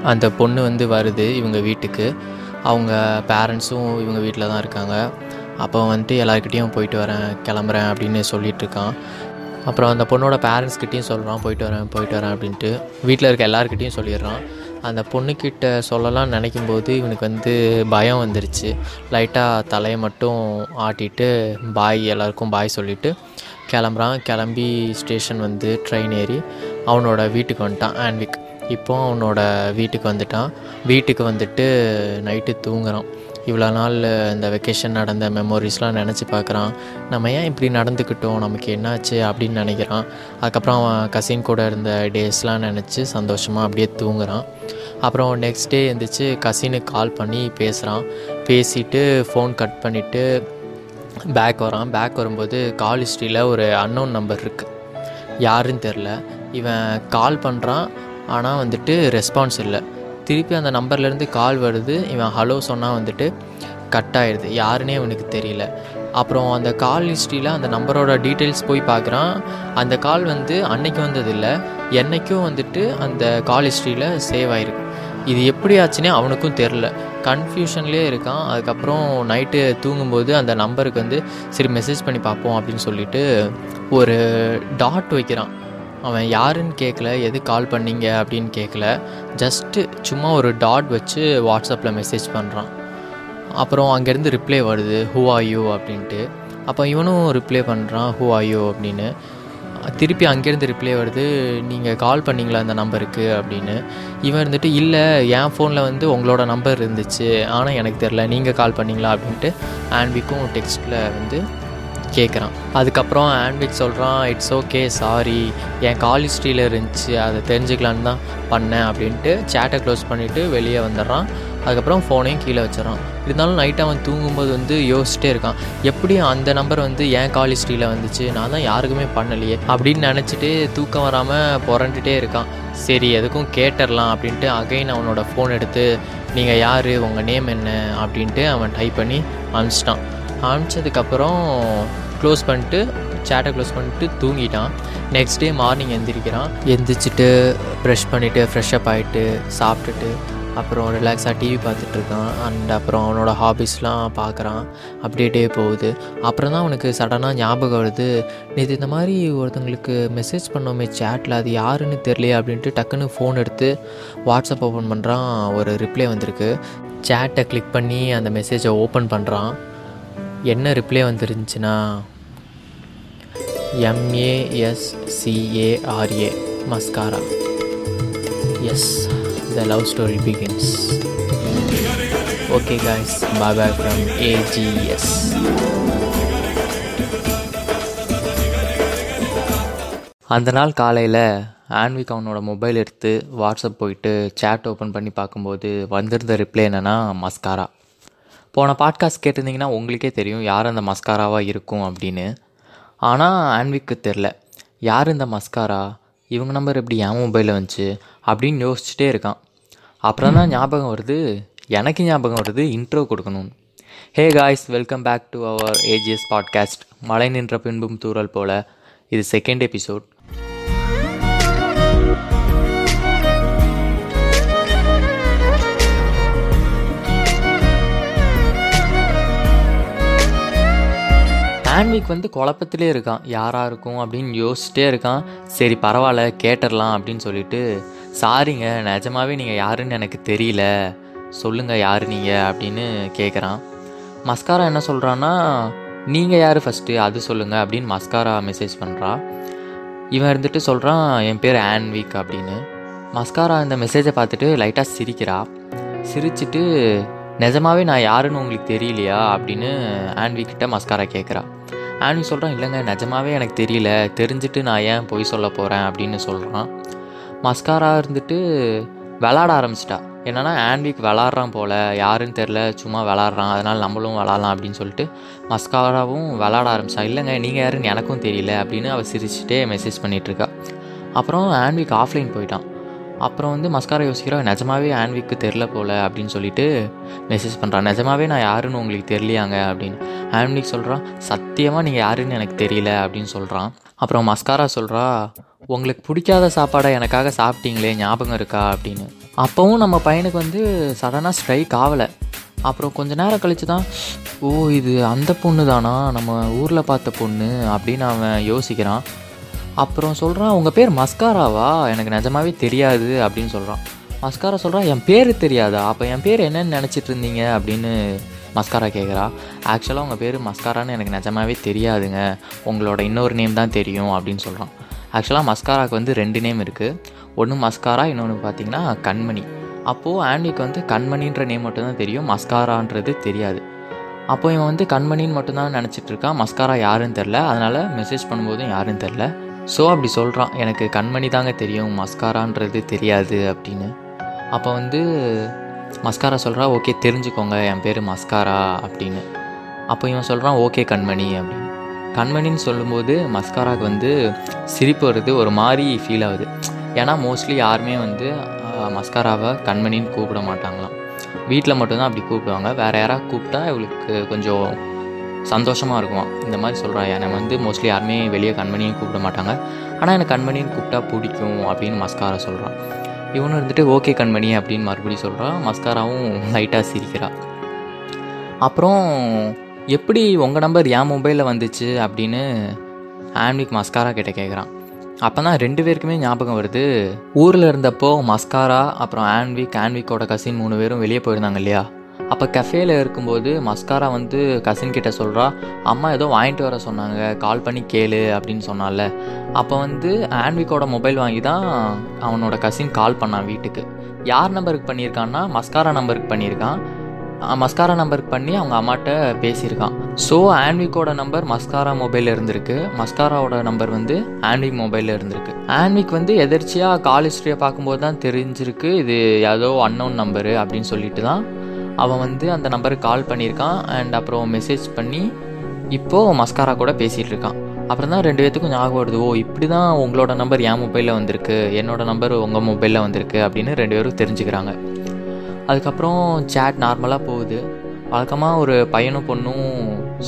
அந்த பொண்ணு வந்து வருது இவங்க வீட்டுக்கு. அவங்க பேரண்ட்ஸும் இவங்க வீட்டில் தான் இருக்காங்க. அப்போ வந்துட்டு எல்லாருக்கிட்டேயும் போயிட்டு வரேன் கிளம்புறேன் அப்படின்னு சொல்லிட்டு இருக்கான் அப்புறம் அந்த பொண்ணோட பேரண்ட்ஸ்கிட்டையும் சொல்கிறான் போயிட்டு வரேன் போயிட்டு வரேன் அப்படின்ட்டு. வீட்டில் இருக்க எல்லாருக்கிட்டேயும் சொல்லிடுறான். அந்த பொண்ணுக்கிட்ட சொல்லலாம் நினைக்கும் போது இவனுக்கு வந்து பயம் வந்துருச்சு. லைட்டாக தலையை மட்டும் ஆட்டிட்டு பாய் எல்லாருக்கும் பாய் சொல்லிவிட்டு கிளம்புறான். கிளம்பி ஸ்டேஷன் வந்து ட்ரெயின் ஏறி அவனோட வீட்டுக்கு வந்துட்டான் ஆன்விக் இப்போ அவனோட வீட்டுக்கு வந்துட்டான். வீட்டுக்கு வந்துட்டு நைட்டு தூங்குறான். இவ்வளோ நாள் இந்த வெக்கேஷன் நடந்த மெமோரிஸ்லாம் நினச்சி பார்க்குறான். நம்ம ஏன் இப்படி நடந்துக்கிட்டோம்? நமக்கு என்னாச்சு? அப்படின்னு நினைக்கிறான். அதுக்கப்புறம் அவன் கசின் கூட இருந்த டேஸ்லாம் நினச்சி சந்தோஷமாக அப்படியே தூங்குறான். அப்புறம் நெக்ஸ்ட் டே எழுந்திரிச்சு கசினுக்கு கால் பண்ணி பேசுகிறான் பேசிட்டு ஃபோன் கட் பண்ணிவிட்டு பேக் வரான். பேக் வரும்போது கால் ஹிஸ்ட்ரியில் ஒரு அன்னோன் நம்பர் இருக்குது யாருன்னு தெரில. இவன் கால் பண்ணுறான் ஆனால் வந்துட்டு ரெஸ்பான்ஸ் இல்லை. திருப்பி அந்த நம்பர்லேருந்து கால் வருது. இவன் ஹலோ சொன்னால் வந்துட்டு கட் ஆயிடுது யாருன்னே அவனுக்கு தெரியல. அப்புறம் அந்த கால் ஹிஸ்ட்ரியில் அந்த நம்பரோட டீட்டெயில்ஸ் போய் பார்க்குறான் அந்த கால் வந்து அன்னைக்கு வந்ததில்லை. என்னைக்கும் வந்துட்டு அந்த கால் ஹிஸ்ட்ரியில் சேவ் ஆயிருக்கு. இது எப்படி ஆச்சுன்னே அவனுக்கும் தெரில கன்ஃபியூஷன்லேயே இருக்கான். அதுக்கப்புறம் நைட்டு தூங்கும்போது அந்த நம்பருக்கு வந்து சரி மெசேஜ் பண்ணி பார்ப்போம் அப்படின்னு சொல்லிட்டு ஒரு டாட் வைக்கிறான். அவன் யாருன்னு கேட்கல எது கால் பண்ணீங்க அப்படின்னு கேட்கல ஜஸ்ட்டு சும்மா ஒரு டாட் வச்சு வாட்ஸ்அப்பில் மெசேஜ் பண்ணுறான் அப்புறம் அங்கேருந்து ரிப்ளை வருது ஹூ ஆர் யூ அப்படின்ட்டு. அப்போ இவனும் ரிப்ளை பண்ணுறான் ஹூ ஆர் யூ அப்படின்னு. திருப்பி அங்கேருந்து ரிப்ளை வருது நீங்கள் கால் பண்ணீங்களா அந்த நம்பருக்கு அப்படின்னு. இவன் இருந்துட்டு இல்லை என் ஃபோனில் வந்து உங்களோட நம்பர் இருந்துச்சு. ஆனால் எனக்கு தெரில நீங்கள் கால் பண்ணீங்களா? அப்படின்ட்டு ஆன்விக்கும் டெக்ஸ்ட்டில் வந்து கேட்குறான் அதுக்கப்புறம் ஆன்விக் சொல்கிறான் இட்ஸ் ஓகே சாரி என் கால் ஹிஸ்ட்ரியில் இருந்துச்சு அதை தெரிஞ்சுக்கலான்னு தான் பண்ணேன் அப்படின்ட்டு சேட்டை க்ளோஸ் பண்ணிவிட்டு வெளியே வந்துடுறான். அதுக்கப்புறம் ஃபோனையும் கீழே வச்சிடறான். இருந்தாலும் நைட் அவன் தூங்கும்போது வந்து யோசிச்சிட்டே இருக்கான். எப்படி அந்த நம்பர் வந்து என் கால் ஹிஸ்ட்ரியில் வந்துச்சு? நான் தான் யாருக்குமே பண்ணலையே அப்படின்னு நினச்சிட்டு தூக்கம் வராமல் புரண்டுட்டே இருக்கான். சரி எதுக்கும் கேட்டுடலாம் அப்படின்ட்டு அகைன் அவனோட ஃபோன் எடுத்து நீங்கள் யார்? உங்கள் நேம் என்ன? அப்படின்ட்டு அவன் டைப் பண்ணி அனுப்பிச்சிட்டான். காமிச்சதுக்கப்புறம் க்ளோஸ் பண்ணிட்டு சேட்டை க்ளோஸ் பண்ணிட்டு தூங்கிட்டான். Next day morning எந்திரிக்கிறான். எந்திரிச்சிட்டு ப்ரஷ் பண்ணிவிட்டு ஃப்ரெஷ்அப் ஆகிட்டு சாப்பிட்டுட்டு அப்புறம் ரிலாக்ஸாக டிவி பார்த்துட்ருக்கான் அண்ட் அப்புறம் அவனோட ஹாபிஸ்லாம் பார்க்குறான். அப்படியே போகுது. அப்புறம் தான் அவனுக்கு சடனாக ஞாபகம் வருது. நேற்று இந்த மாதிரி ஒருத்தங்களுக்கு மெசேஜ் பண்ணோமே சேட்டில் அது யாருன்னு தெரியலையே அப்படின்ட்டு டக்குன்னு ஃபோன் எடுத்து வாட்ஸ்அப் ஓப்பன் பண்ணுறான் ஒரு ரிப்ளை வந்திருக்கு. சேட்டை கிளிக் பண்ணி அந்த மெசேஜை ஓப்பன் பண்ணுறான் என்ன reply வந்துருந்துச்சுன்னா எம்ஏஎஸ்சிஏஆர்ஏ mascara S the love story begins okay guys bye from AGS அந்த நாள் காலையில் ஆன்விக் அவனோட மொபைல் எடுத்து வாட்ஸ்அப் போயிட்டு சேட் ஓப்பன் பண்ணி பார்க்கும்போது வந்திருந்த ரிப்ளை என்னென்னா மஸ்காரா போன பாட்காஸ்ட் கேட்டிருந்தீங்கன்னா உங்களுக்கே தெரியும் யார் அந்த மஸ்காராவாக இருக்கும் அப்படின்னு. ஆனால் ஆன்விக்கு தெரில யார் இந்த மஸ்காரா இவங்க நம்பர் எப்படி என் மொபைலில் வந்துச்சு? அப்படின்னு யோசிச்சுட்டே இருக்கான். அப்புறம் தான் ஞாபகம் வருது எனக்கு ஞாபகம் வருது இன்ட்ரோ கொடுக்கணும் hey guys welcome back to our AGS podcast மழை நின்ற பின்பும் தூரல் போல். இது செகண்ட் எபிசோட் ஆன்விக் வந்து குழப்பத்திலே இருக்கான். யாராக இருக்கும் அப்படின்னு யோசிச்சிட்டே இருக்கான். சரி பரவாயில்ல கேட்டுடலாம் அப்படின்னு சொல்லிட்டு சாரிங்க நிஜமாவே நீங்கள் யாருன்னு எனக்கு தெரியல. சொல்லுங்கள் யார் நீங்கள் அப்படின்னு கேட்குறான் மஸ்காரா என்ன சொல்கிறான்னா நீங்கள் யார் ஃபஸ்ட்டு அது சொல்லுங்கள் அப்படின்னு மஸ்காரா மெசேஜ் பண்ணுறா இவன் இருந்துட்டு சொல்கிறான் என் பேர் ஆன்விக் அப்படின்னு. மஸ்காரா இந்த மெசேஜை பார்த்துட்டு லைட்டாக சிரிக்கிறா. சிரிச்சிட்டு நிஜமாவே நான் யாருன்னு உங்களுக்கு தெரியலையா? அப்படின்னு ஆன்விக்கிட்ட மஸ்காரா கேட்குறா ஆன்வி சொல்கிறான் இல்லைங்க நிஜமாவே எனக்கு தெரியல. தெரிஞ்சுட்டு நான் ஏன் பொய் சொல்ல போகிறேன் அப்படின்னு சொல்கிறான் மஸ்காரா இருந்துட்டு விளாட ஆரம்பிச்சிட்டா. என்னென்னா ஆன்விக் விளாட்றான் போல். யாருன்னு தெரில சும்மா விளாட்றான். அதனால் நம்மளும் விளாட்லாம் அப்படின்னு சொல்லிட்டு மஸ்காராவும் விளாட ஆரம்பித்தான் இல்லைங்க நீங்கள் யாருன்னு எனக்கும் தெரியல. அப்படின்னு அவள் சிரிச்சுட்டே மெசேஜ் பண்ணிகிட்ருக்கா அப்புறம் ஆன்விக் ஆஃப்லைன் போயிட்டான். அப்புறம் வந்து மஸ்காரா யோசிக்கிறா நிஜமாவே ஆன்விக்கு தெரில போல் அப்படின்னு சொல்லிட்டு மெசேஜ் பண்ணுறான் நிஜமாவே நான் யாருன்னு உங்களுக்கு தெரியலையாங்க? அப்படின்னு. ஆன்விக் சொல்கிறான் சத்தியமாக நீங்கள் யாருன்னு எனக்கு தெரியல அப்படின்னு சொல்கிறான் அப்புறம் மஸ்காரா சொல்கிறா உங்களுக்கு பிடிக்காத சாப்பாடை எனக்காக சாப்பிட்டீங்களே ஞாபகம் இருக்கா? அப்படின்னு. அப்போவும் நம்ம பையனுக்கு வந்து சடனாக ஸ்ட்ரைக் ஆகலை அப்புறம் கொஞ்ச நேரம் கழித்து தான் ஓ இது அந்த பொண்ணு தானா நம்ம ஊரில் பார்த்த பொண்ணு அப்படின்னு அவன் யோசிக்கிறான். அப்புறம் சொல்கிறான் உங்கள் பேர் மஸ்காராவா? எனக்கு நிஜமாவே தெரியாது அப்படின்னு சொல்கிறான் மஸ்காரா சொல்கிறான் என் பேர் தெரியாதா? அப்போ என் பேர் என்னன்னு நினச்சிட்டு இருந்தீங்க? அப்படின்னு மஸ்காரா கேட்குறா ஆக்சுவலாக உங்கள் பேர் மஸ்காரான்னு எனக்கு நிஜமாவே தெரியாதுங்க. உங்களோட இன்னொரு நேம் தான் தெரியும் அப்படின்னு சொல்கிறான் ஆக்சுவலாக மஸ்காராவுக்கு வந்து ரெண்டு நேம் இருக்குது ஒன்று மஸ்காரா இன்னொன்று பார்த்தீங்கன்னா கண்மணி. அப்போது ஆண்டிக்கு வந்து கண்மணின்ற நேம் மட்டும்தான் தெரியும் மஸ்காரான்றது தெரியாது. அப்போ இவன் வந்து கண்மணின்னு மட்டும்தான் நினச்சிட்டு இருக்கான். மஸ்காரா யாருன்னு தெரில அதனால் மெசேஜ் பண்ணும்போதும் யாருன்னு தெரில ஸோ அப்படி சொல்கிறான் எனக்கு கண்மணி தாங்க தெரியும். மஸ்காரான்றது தெரியாது அப்படின்னு. அப்போ வந்து மஸ்காரா சொல்கிறா ஓகே தெரிஞ்சுக்கோங்க. என் பேர் மஸ்காரா அப்படின்னு. அப்போ இவன் சொல்கிறான் ஓகே கண்மணி அப்படின்னு. கண்மணின்னு சொல்லும்போது மஸ்காராவுக்கு வந்து சிரிப்பு வருது. ஒரு மாதிரி ஃபீல் ஆகுது. ஏன்னா மோஸ்ட்லி யாருமே வந்து மஸ்காராவை கண்மணின்னு கூப்பிட மாட்டாங்களாம். வீட்டில் மட்டும்தான் அப்படி கூப்பிடுவாங்க. வேறு யாராவது கூப்பிட்டா இவளுக்கு கொஞ்சம் சந்தோஷமாக இருக்குமா? இந்த மாதிரி சொல்கிறா என்னை வந்து மோஸ்ட்லி யாருமே வெளியே கண்மணியும் கூப்பிட மாட்டாங்க. ஆனால் எனக்கு கண்மணின்னு கூப்பிட்டா பிடிக்கும் அப்படின்னு மஸ்காரா சொல்கிறான் இவனும் இருந்துட்டு ஓகே கண்மணி அப்படின்னு மறுபடியும் சொல்கிறான் மஸ்காராவும் லைட்டாக சிரிக்கிறா. அப்புறம் எப்படி உங்கள் நம்பர் என் மொபைலில் வந்துச்சு? அப்படின்னு ஆன்விக் மஸ்காரா கிட்டே கேட்குறான் அப்போ தான் ரெண்டு பேருக்குமே ஞாபகம் வருது. ஊரில் இருந்தப்போ மஸ்காரா அப்புறம் ஆன்விக் ஆன்விக்கோட கசின் மூணு பேரும் வெளியே போயிருந்தாங்க இல்லையா? அப்போ கஃபேல இருக்கும்போது மஸ்காரா வந்து கசின் கிட்ட சொல்கிறா அம்மா ஏதோ வாங்கிட்டு வர சொன்னாங்க கால் பண்ணி கேளு அப்படின்னு சொன்னால. அப்போ வந்து ஆன்விக்கோட மொபைல் வாங்கி தான் அவனோட கசின் கால் பண்ணான் வீட்டுக்கு. யார் நம்பருக்கு பண்ணியிருக்கான்னா மஸ்காரா நம்பருக்கு பண்ணியிருக்கான். மஸ்காரா நம்பருக்கு பண்ணி அவங்க அம்மாட்ட பேசியிருக்கான். ஸோ ஆன்விக்கோட நம்பர் மஸ்காரா மொபைலில் இருந்திருக்கு. மஸ்காராவோட நம்பர் வந்து ஆன்விக் மொபைலில் இருந்திருக்கு. ஆன்விக் வந்து எதிர்ச்சியாக கால் ஹிஸ்ட்ரியை பார்க்கும்போது தான் தெரிஞ்சிருக்கு இது ஏதோ அன்னோன் நம்பரு அப்படின்னு சொல்லிட்டு தான் அவன் வந்து அந்த நம்பருக்கு கால் பண்ணியிருக்கான் அண்ட் அப்புறம் மெசேஜ் பண்ணி இப்போது மஸ்காரா கூட பேசிகிட்டு இருக்கான். அப்புறம் தான் ரெண்டு பேத்துக்கும் ஞாபகம் வருது ஓ இப்படி தான் உங்களோட நம்பர் என் மொபைலில் வந்திருக்கு என்னோட நம்பர் உங்கள் மொபைலில் வந்திருக்கு அப்படின்னு ரெண்டு பேரும் தெரிஞ்சுக்கிறாங்க. அதுக்கப்புறம் சேட் நார்மலாக போகுது. வழக்கமாக ஒரு பையனும் பொண்ணும்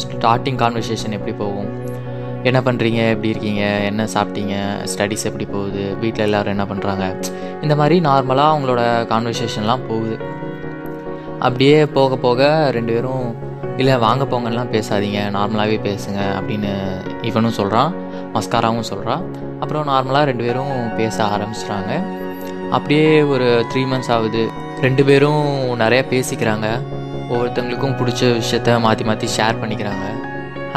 ஸ்டார்டிங் கான்வர்சேஷன் எப்படி போகும்? என்ன பண்ணுறீங்க எப்படி இருக்கீங்க? என்ன சாப்பிட்டீங்க? ஸ்டடீஸ் எப்படி போகுது? வீட்டில் எல்லோரும் என்ன பண்ணுறாங்க இந்த மாதிரி நார்மலாக அவங்களோட கான்வர்சேஷன்லாம் போகுது. அப்படியே போக போக ரெண்டு பேரும் இல்லை வாங்க போங்கலாம் பேசாதீங்க. நார்மலாகவே பேசுங்க. அப்படின்னு இவனும் சொல்கிறான் மஸ்காராவும் சொல்கிறான் அப்புறம் நார்மலாக ரெண்டு பேரும் பேச ஆரம்பிச்சிட்றாங்க அப்படியே ஒரு த்ரீ மந்த்ஸ் ஆகுது. ரெண்டு பேரும் நிறையா பேசிக்கிறாங்க. ஒவ்வொருத்தவங்களுக்கும் பிடிச்ச விஷயத்த மாற்றி மாற்றி ஷேர் பண்ணிக்கிறாங்க.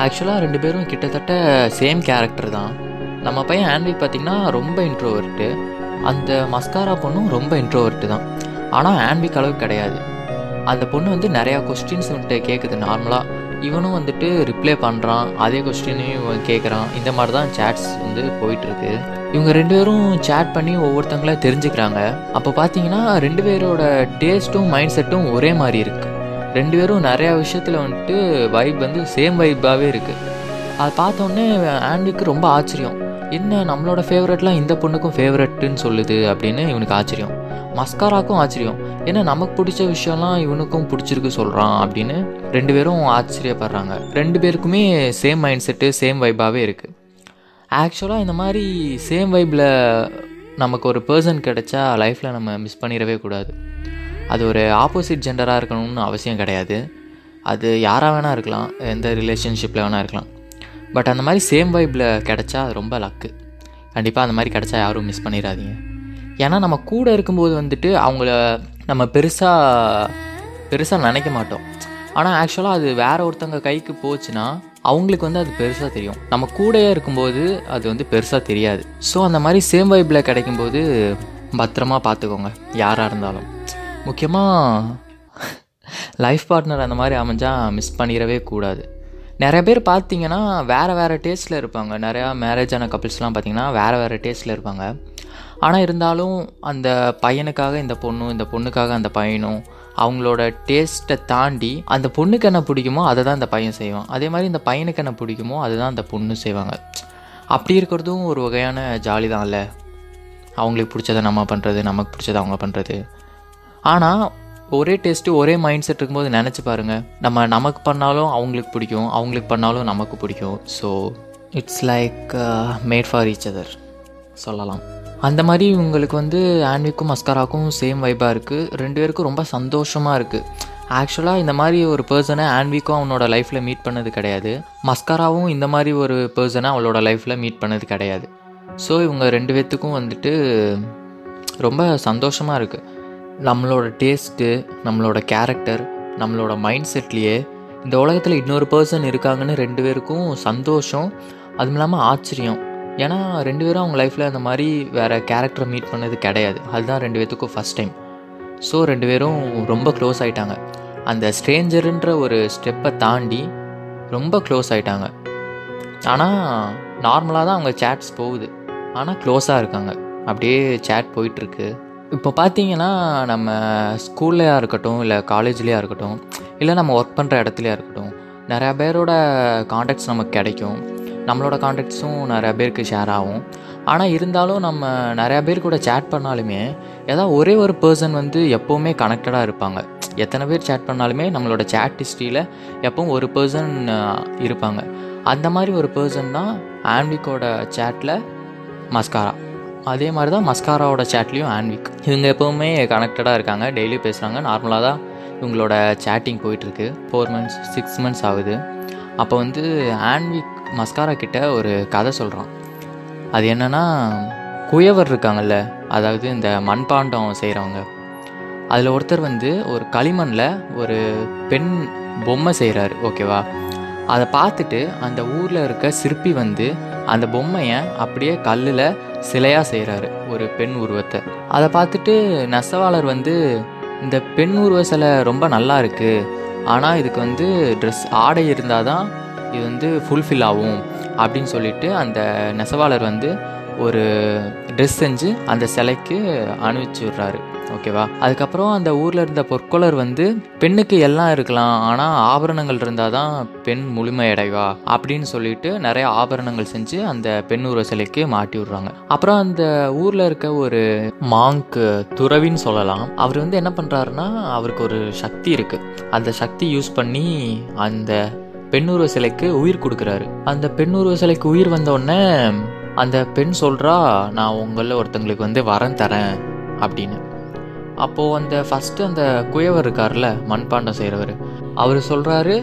ஆக்சுவலாக ரெண்டு பேரும் கிட்டத்தட்ட சேம் கேரக்டர் தான். நம்ம பையன் ஆன்விக் பார்த்திங்கன்னா ரொம்ப இன்ட்ரோவர்ட்டு அந்த மஸ்காரா பொண்ணும் ரொம்ப இன்ட்ரோவர்ட்டு தான். ஆனால் ஆன்விக் அளவுக்கு கிடையாது. அந்த பொண்ணு வந்து நிறையா கொஸ்டின்ஸ் வந்துட்டு கேட்குது நார்மலாக இவனும் வந்துட்டு ரிப்ளை பண்ணுறான் அதே கொஸ்டினையும் கேட்குறான் இந்த மாதிரி தான் சேட்ஸ் வந்து போயிட்டுருக்கு. இவங்க ரெண்டு பேரும் சேட் பண்ணி ஒவ்வொருத்தங்கள தெரிஞ்சுக்கிறாங்க. அப்போ பார்த்தீங்கன்னா ரெண்டு பேரோட டேஸ்ட்டும் மைண்ட் செட்டும் ஒரே மாதிரி இருக்குது ரெண்டு பேரும் நிறையா விஷயத்தில் வந்துட்டு வைப் வந்து சேம் வைப்பாகவே இருக்குது அதை பார்த்தோன்னே ஆண்டிக்கு ரொம்ப ஆச்சரியம். என்ன நம்மளோட ஃபேவரெட்லாம் இந்த பொண்ணுக்கும் ஃபேவரெட்டுன்னு சொல்லுது அப்படின்னு இவனுக்கு ஆச்சரியம். மஸ்காராக்கும் ஆச்சரியம். ஏன்னா நமக்கு பிடிச்ச விஷயம்லாம் இவனுக்கும் பிடிச்சிருக்கு சொல்கிறான் அப்படின்னு ரெண்டு பேரும் ஆச்சரியப்படுறாங்க. ரெண்டு பேருக்குமே சேம் மைண்ட் செட்டு சேம் வைப்பாகவே இருக்குது ஆக்சுவலாக இந்த மாதிரி சேம் வைப்பில் நமக்கு ஒரு பர்சன் கிடைச்சா லைஃப்பில் நம்ம மிஸ் பண்ணிடவே கூடாது. அது ஒரு ஆப்போசிட் ஜெண்டராக இருக்கணும்னு அவசியம் கிடையாது. அது யாராக வேணால் இருக்கலாம் எந்த ரிலேஷன்ஷிப்பில் வேணால் இருக்கலாம். பட் அந்த மாதிரி சேம் வைப்பில் கிடச்சா அது ரொம்ப லக்கு கண்டிப்பாக அந்த மாதிரி கிடச்சா யாரும் மிஸ் பண்ணிடாதீங்க. ஏன்னா நம்ம கூட இருக்கும்போது வந்துட்டு அவங்கள நம்ம பெருசாக பெருசாக நினைக்க மாட்டோம். ஆனால் ஆக்சுவலாக அது வேற ஒருத்தவங்க கைக்கு போச்சுன்னா அவங்களுக்கு வந்து அது பெருசாக தெரியும். நம்ம கூடயே இருக்கும்போது அது வந்து பெருசாக தெரியாது. ஸோ அந்த மாதிரி சேம் வைப்பில் கிடைக்கும்போது பத்திரமா பார்த்துக்கோங்க யாராக இருந்தாலும். முக்கியமாக லைஃப் பார்ட்னர் அந்த மாதிரி அமைஞ்சால் மிஸ் பண்ணிடவே கூடாது. நிறைய பேர் பார்த்தீங்கன்னா வேறு வேறு டேஸ்ட்டில் இருப்பாங்க. நிறையா மேரேஜ் ஆன கப்பிள்ஸ்லாம் பார்த்தீங்கன்னா வேறு வேறு டேஸ்ட்டில் இருப்பாங்க. ஆனால் இருந்தாலும் அந்த பையனுக்காக இந்த பொண்ணும் இந்த பொண்ணுக்காக அந்த பையனும் அவங்களோட டேஸ்ட்டை தாண்டி அந்த பொண்ணுக்கு என்ன பிடிக்குமோ அதை தான் இந்த பையன் செய்வான். அதே மாதிரி இந்த பையனுக்கு என்ன பிடிக்குமோ அதுதான் அந்த பொண்ணு செய்வாங்க. அப்படி இருக்கிறதும் ஒரு வகையான ஜாலி தான் இல்லை அவங்களுக்கு பிடிச்சதை நம்ம பண்ணுறது நமக்கு பிடிச்சதை அவங்க பண்ணுறது ஆனால் ஒரே டேஸ்ட்டு ஒரே மைண்ட் செட் இருக்கும்போது நினச்சி பாருங்கள் நம்ம நமக்கு பண்ணாலும் அவங்களுக்கு பிடிக்கும் அவங்களுக்கு பண்ணாலும் நமக்கு பிடிக்கும். So it's like made for each other சொல்லலாம். அந்த மாதிரி இவங்களுக்கு வந்து ஆன்விக்கும் மஸ்காராக்கும் சேம் வைப்பாக இருக்குது ரெண்டு பேருக்கும் ரொம்ப சந்தோஷமாக இருக்குது ஆக்சுவலாக இந்த மாதிரி ஒரு பர்சனை ஆன்விக்கும் அவனோட லைஃப்பில் மீட் பண்ணது கிடையாது. மஸ்காராவும் இந்த மாதிரி ஒரு பர்சனை அவளோட லைஃப்பில் மீட் பண்ணது கிடையாது. ஸோ இவங்க ரெண்டு பேர்த்துக்கும் வந்துட்டு ரொம்ப சந்தோஷமாக இருக்குது நம்மளோட டேஸ்ட்டு நம்மளோட கேரக்டர் நம்மளோட மைண்ட் செட்லேயே இந்த உலகத்தில் இன்னொரு பர்சன் இருக்காங்கன்னு ரெண்டு பேருக்கும் சந்தோஷம். அதுவும் இல்லாமல் ஆச்சரியம். ஏன்னா ரெண்டு பேரும் அவங்க லைஃப்பில் அந்த மாதிரி வேறு கேரக்டரை மீட் பண்ணது கிடையாது. அதுதான் ரெண்டு பேர்த்துக்கும் ஃபஸ்ட் டைம் ஸோ ரெண்டு பேரும் ரொம்ப க்ளோஸ் ஆகிட்டாங்க அந்த ஸ்ட்ரேஞ்சருன்ற ஒரு ஸ்டெப்பை தாண்டி ரொம்ப க்ளோஸ் ஆகிட்டாங்க ஆனால் நார்மலாக தான் அவங்க சேட்ஸ் போகுது. ஆனால் க்ளோஸாக இருக்காங்க. அப்படியே சேட் போயிட்டுருக்கு. இப்போ பார்த்தீங்கன்னா நம்ம ஸ்கூல்லையாக இருக்கட்டும் இல்லை காலேஜ்லேயா இருக்கட்டும் இல்லை நம்ம ஒர்க் பண்ணுற இடத்துலையா இருக்கட்டும் நிறையா பேரோட காண்டாக்ட்ஸ் நமக்கு கிடைக்கும். நம்மளோட காண்டாக்ட்ஸும் நிறையா பேருக்கு ஷேர் ஆகும். ஆனால் இருந்தாலும் நம்ம நிறையா பேர் கூட சேட் பண்ணாலுமே ஏதாவது ஒரே ஒரு பர்சன் வந்து எப்போவுமே கனெக்டடாக இருப்பாங்க. எத்தனை பேர் சேட் பண்ணாலுமே நம்மளோட சேட் ஹிஸ்ட்ரியில் எப்பவும் ஒரு பர்சன் இருப்பாங்க. அந்த மாதிரி ஒரு பர்சன் தான் ஆன்விக்கோட சேட்டில் மஸ்காரா அதே மாதிரி தான் மஸ்காராவோட சேட்லேயும் ஆன்விக் இவங்க எப்போவுமே கனெக்டடாக இருக்காங்க டெய்லி பேசுகிறாங்க நார்மலாக தான் இவங்களோட சேட்டிங் போயிட்டுருக்கு ஃபோர் மந்த்ஸ் சிக்ஸ் மந்த்ஸ் ஆகுது. அப்போ வந்து ஆன்விக் மஸ்காரா கிட்ட ஒரு கதை சொல்கிறான் அது என்னென்னா குயவர் இருக்காங்கல்ல அதாவது இந்த மண்பாண்டம் செய்கிறவங்க அதில் ஒருத்தர் வந்து ஒரு களிமண்ணில் ஒரு பெண் பொம்மை செய்கிறாரு ஓகேவா? அதை பார்த்துட்டு அந்த ஊரில் இருக்க சிற்பி வந்து அந்த பொம்மையை அப்படியே கல்லில் சிலையாக செய்கிறாரு ஒரு பெண் உருவத்தை. அதை பார்த்துட்டு நெசவாளர் வந்து இந்த பெண் உருவ சிலை ரொம்ப நல்லா இருக்குது ஆனால் இதுக்கு வந்து ட்ரெஸ் ஆடை இருந்தால் தான் இது வந்து ஃபுல்ஃபில் ஆகும் அப்படின்னு சொல்லிட்டு அந்த நெசவாளர் வந்து ஒரு ட்ரெஸ் செஞ்சு அந்த சிலைக்கு அனுப்பிச்சி விட்றாரு. ஓகேவா அதுக்கப்புறம் அந்த ஊரில் இருந்த பொற்கொலர் வந்து பெண்ணுக்கு எல்லாம் இருக்கலாம் ஆனால் ஆபரணங்கள் இருந்தால் தான் பெண் முழுமையடைவா அப்படின்னு சொல்லிட்டு நிறைய ஆபரணங்கள் செஞ்சு அந்த பெண் உருவ சிலைக்கு மாட்டி விடுறாங்க. அப்புறம் அந்த ஊரில் இருக்க ஒரு மாங்க் துறவின்னு சொல்லலாம் அவர் வந்து என்ன பண்ணுறாருன்னா அவருக்கு ஒரு சக்தி இருக்குது அந்த சக்தி யூஸ் பண்ணி அந்த பெண்ணுருவ சிலைக்கு உயிர் கொடுக்குறாரு. அந்த பெண்ணுருவ சிலைக்கு உயிர் வந்தோடனே அந்த பெண் சொல்கிறா நான் உங்களில் ஒருத்தங்களுக்கு வந்து வரம் தரேன் அப்படின்னு. அப்போது அந்த ஃபஸ்ட்டு அந்த குயவர் இருக்கார்ல மண்பாண்டம் செய்கிறவர் அவர் சொல்கிறாரு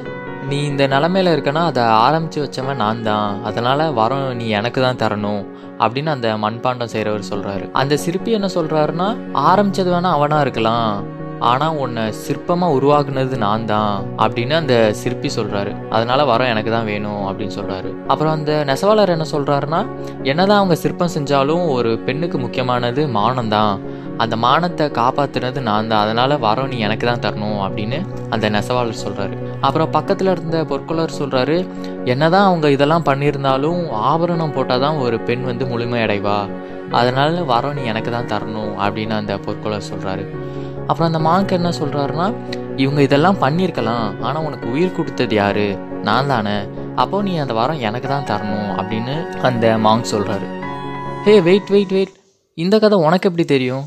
நீ இந்த நிலமையில இருக்கனா அதை ஆரம்பித்து வச்சவன் நான் தான். அதனால் வரம் நீ எனக்கு தான் தரணும் அப்படின்னு அந்த மண்பாண்டம் செய்கிறவர் சொல்கிறாரு அந்த சிற்பி என்ன சொல்கிறாருன்னா ஆரம்பிச்சது வேணால் அவனாக இருக்கலாம். ஆனால் உன்னை சிற்பமாக உருவாக்குனது நான் தான் அப்படின்னு அந்த சிற்பி சொல்கிறாரு அதனால் வரம் எனக்கு தான் வேணும் அப்படின்னு சொல்கிறாரு அப்புறம் அந்த நெசவாளர் என்ன சொல்கிறாருன்னா என்னதான் அவங்க சிற்பம் செஞ்சாலும் ஒரு பெண்ணுக்கு முக்கியமானது மானம் தான் அந்த மானத்தை காப்பாற்றுனது நான் தான் அதனால் வரம் நீ எனக்கு தான் தரணும் அப்படின்னு அந்த நெசவாளர் சொல்கிறாரு அப்புறம் பக்கத்தில் இருந்த பொற்கொள்ளர் சொல்கிறாரு என்னதான் அவங்க இதெல்லாம் பண்ணியிருந்தாலும் ஆபரணம் போட்டால் தான் ஒரு பெண் வந்து முழுமையடைவா. அதனால வரம் நீ எனக்கு தான் தரணும் அப்படின்னு அந்த பொற்கொள்ளர் சொல்கிறாரு அப்புறம் அந்த மாங்க் என்ன சொல்கிறாருன்னா இவங்க இதெல்லாம் பண்ணியிருக்கலாம். ஆனால் உனக்கு உயிர் கொடுத்தது யாரு? நான் தானே. அப்போ நீ அந்த வாரம் எனக்கு தான் தரணும் அப்படின்னு அந்த மாங்க் சொல்கிறாரு ஹே வெயிட் வெயிட் வெயிட். இந்த கதை உனக்கு எப்படி தெரியும்?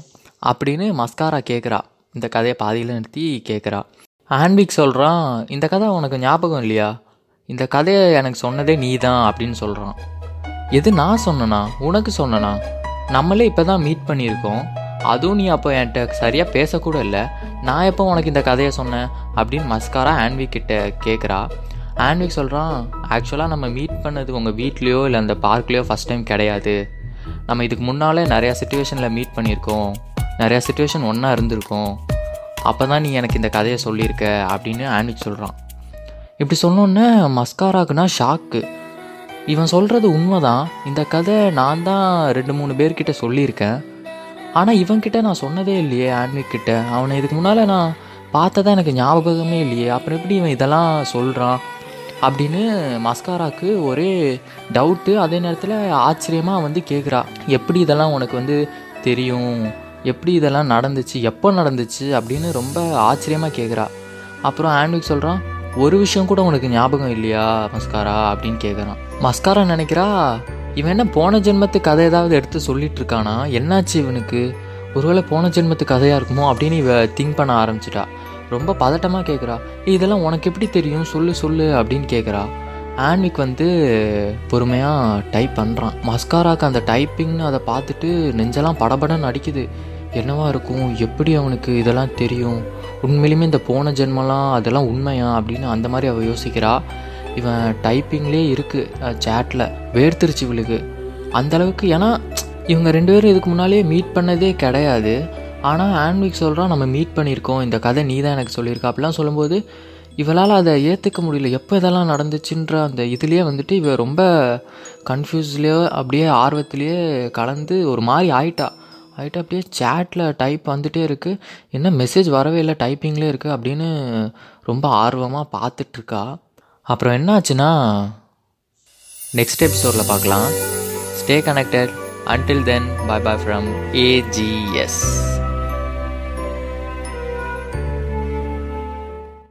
அப்படின்னு மஸ்காரா கேட்குறா இந்த கதையை பாதியில் நிறுத்தி கேட்குறா ஆன்விக் சொல்கிறான் இந்த கதை உனக்கு ஞாபகம் இல்லையா? இந்த கதையை எனக்கு சொன்னதே நீ தான் அப்படின்னு சொல்கிறான் எது நான் சொன்னனா? உனக்கு சொன்னனா? நம்மளே இப்போ தான் மீட் பண்ணியிருக்கோம். அதுவும் நீ அப்போ என்கிட்ட சரியாக பேசக்கூட இல்லை. நான் எப்போ உனக்கு இந்த கதையை சொன்னேன் அப்படின்னு மஸ்காரா ஆன்வி கிட்ட கேட்குறா ஆன்விக் சொல்கிறான் ஆக்சுவலாக நம்ம மீட் பண்ணது உங்கள் வீட்லேயோ இல்லை அந்த பார்க்லேயோ ஃபஸ்ட் டைம் கிடையாது. நம்ம இதுக்கு முன்னாலே நிறையா சுச்சுவேஷனில் மீட் பண்ணியிருக்கோம். நிறையா சுச்சுவேஷன் ஒன்றா இருந்திருக்கோம். அப்போ தான் நீ எனக்கு இந்த கதையை சொல்லியிருக்க அப்படின்னு ஆன்விக் சொல்கிறான் இப்படி சொன்னோன்னே மஸ்காராக்குனா ஷாக்கு இவன் சொல்கிறது உண்மைதான். இந்த கதை நான் தான் ரெண்டு மூணு பேர்கிட்ட சொல்லியிருக்கேன். ஆனால் இவன்கிட்ட நான் சொன்னதே இல்லையே ஆன்மிக்கிட்ட அவனை இதுக்கு முன்னால் நான் பார்த்ததா எனக்கு ஞாபகமே இல்லையே. அப்புறம் எப்படி இவன் இதெல்லாம் சொல்கிறான் அப்படின்னு மஸ்காராக்கு ஒரே டவுட்டு அதே நேரத்தில் ஆச்சரியமாக வந்து கேட்குறா எப்படி இதெல்லாம் உனக்கு வந்து தெரியும்? எப்படி இதெல்லாம் நடந்துச்சு? எப்போ நடந்துச்சு? அப்படின்னு ரொம்ப ஆச்சரியமாக கேட்குறா அப்புறம் ஆன்விக் சொல்கிறான் ஒரு விஷயம் கூட உனக்கு ஞாபகம் இல்லையா மஸ்காரா? அப்படின்னு கேட்குறான் மஸ்காரா நினைக்கிறா இவன் என்ன போன ஜென்மத்து கதை ஏதாவது எடுத்து சொல்லிட்டு இருக்கானா என்னாச்சு இவனுக்கு? ஒருவேளை போன ஜென்மத்து கதையாக இருக்குமோ அப்படின்னு இவ திங்க் பண்ண ஆரம்பிச்சிட்டா. ரொம்ப பதட்டமாக கேட்குறா இதெல்லாம் உனக்கு எப்படி தெரியும்? சொல்லு சொல்லு அப்படின்னு கேட்குறா ஆன்விக் வந்து பொறுமையாக டைப் பண்ணுறான் மஸ்காராக்கு அந்த டைப்பிங்னு அதை பார்த்துட்டு நெஞ்செல்லாம் படபடன்னு அடிக்குது. என்னவா இருக்கும்? எப்படி அவனுக்கு இதெல்லாம் தெரியும்? உண்மையிலுமே இந்த போன ஜென்மலாம் அதெல்லாம் உண்மையா? அப்படின்னு அந்த மாதிரி அவள் யோசிக்கிறா. இவன் டைப்பிங்லேயே இருக்குது சேட்டில் வேர்த்திருச்சு இவளுக்கு அந்தளவுக்கு ஏன்னா இவங்க ரெண்டு பேரும் இதுக்கு முன்னாலேயே மீட் பண்ணதே கிடையாது. ஆனால் ஆன்விக் சொல்கிறான் நம்ம மீட் பண்ணியிருக்கோம். இந்த கதை நீ தான் எனக்கு சொல்லியிருக்கா. அப்படிலாம் சொல்லும்போது இவளால் அதை ஏற்றுக்க முடியல. எப்போ இதெல்லாம் நடந்துச்சுன்ற அந்த இதுலேயே வந்துட்டு இவ ரொம்ப கன்ஃபியூஸ்லேயோ அப்படியே ஆர்வத்திலேயே கலந்து ஒரு மாதிரி ஆயிட்டா. ஆகிட்டு அப்படியே சேட்டில் டைப் வந்துகிட்டே இருக்குது என்ன மெசேஜ் வரவே இல்லை டைப்பிங்லேயே இருக்குது அப்படின்னு ரொம்ப ஆர்வமாக பார்த்துட்ருக்கா அப்புறம் என்னாச்சுன்னா நெக்ஸ்ட் எபிசோடில் பார்க்கலாம். Stay connected until then bye bye from AGS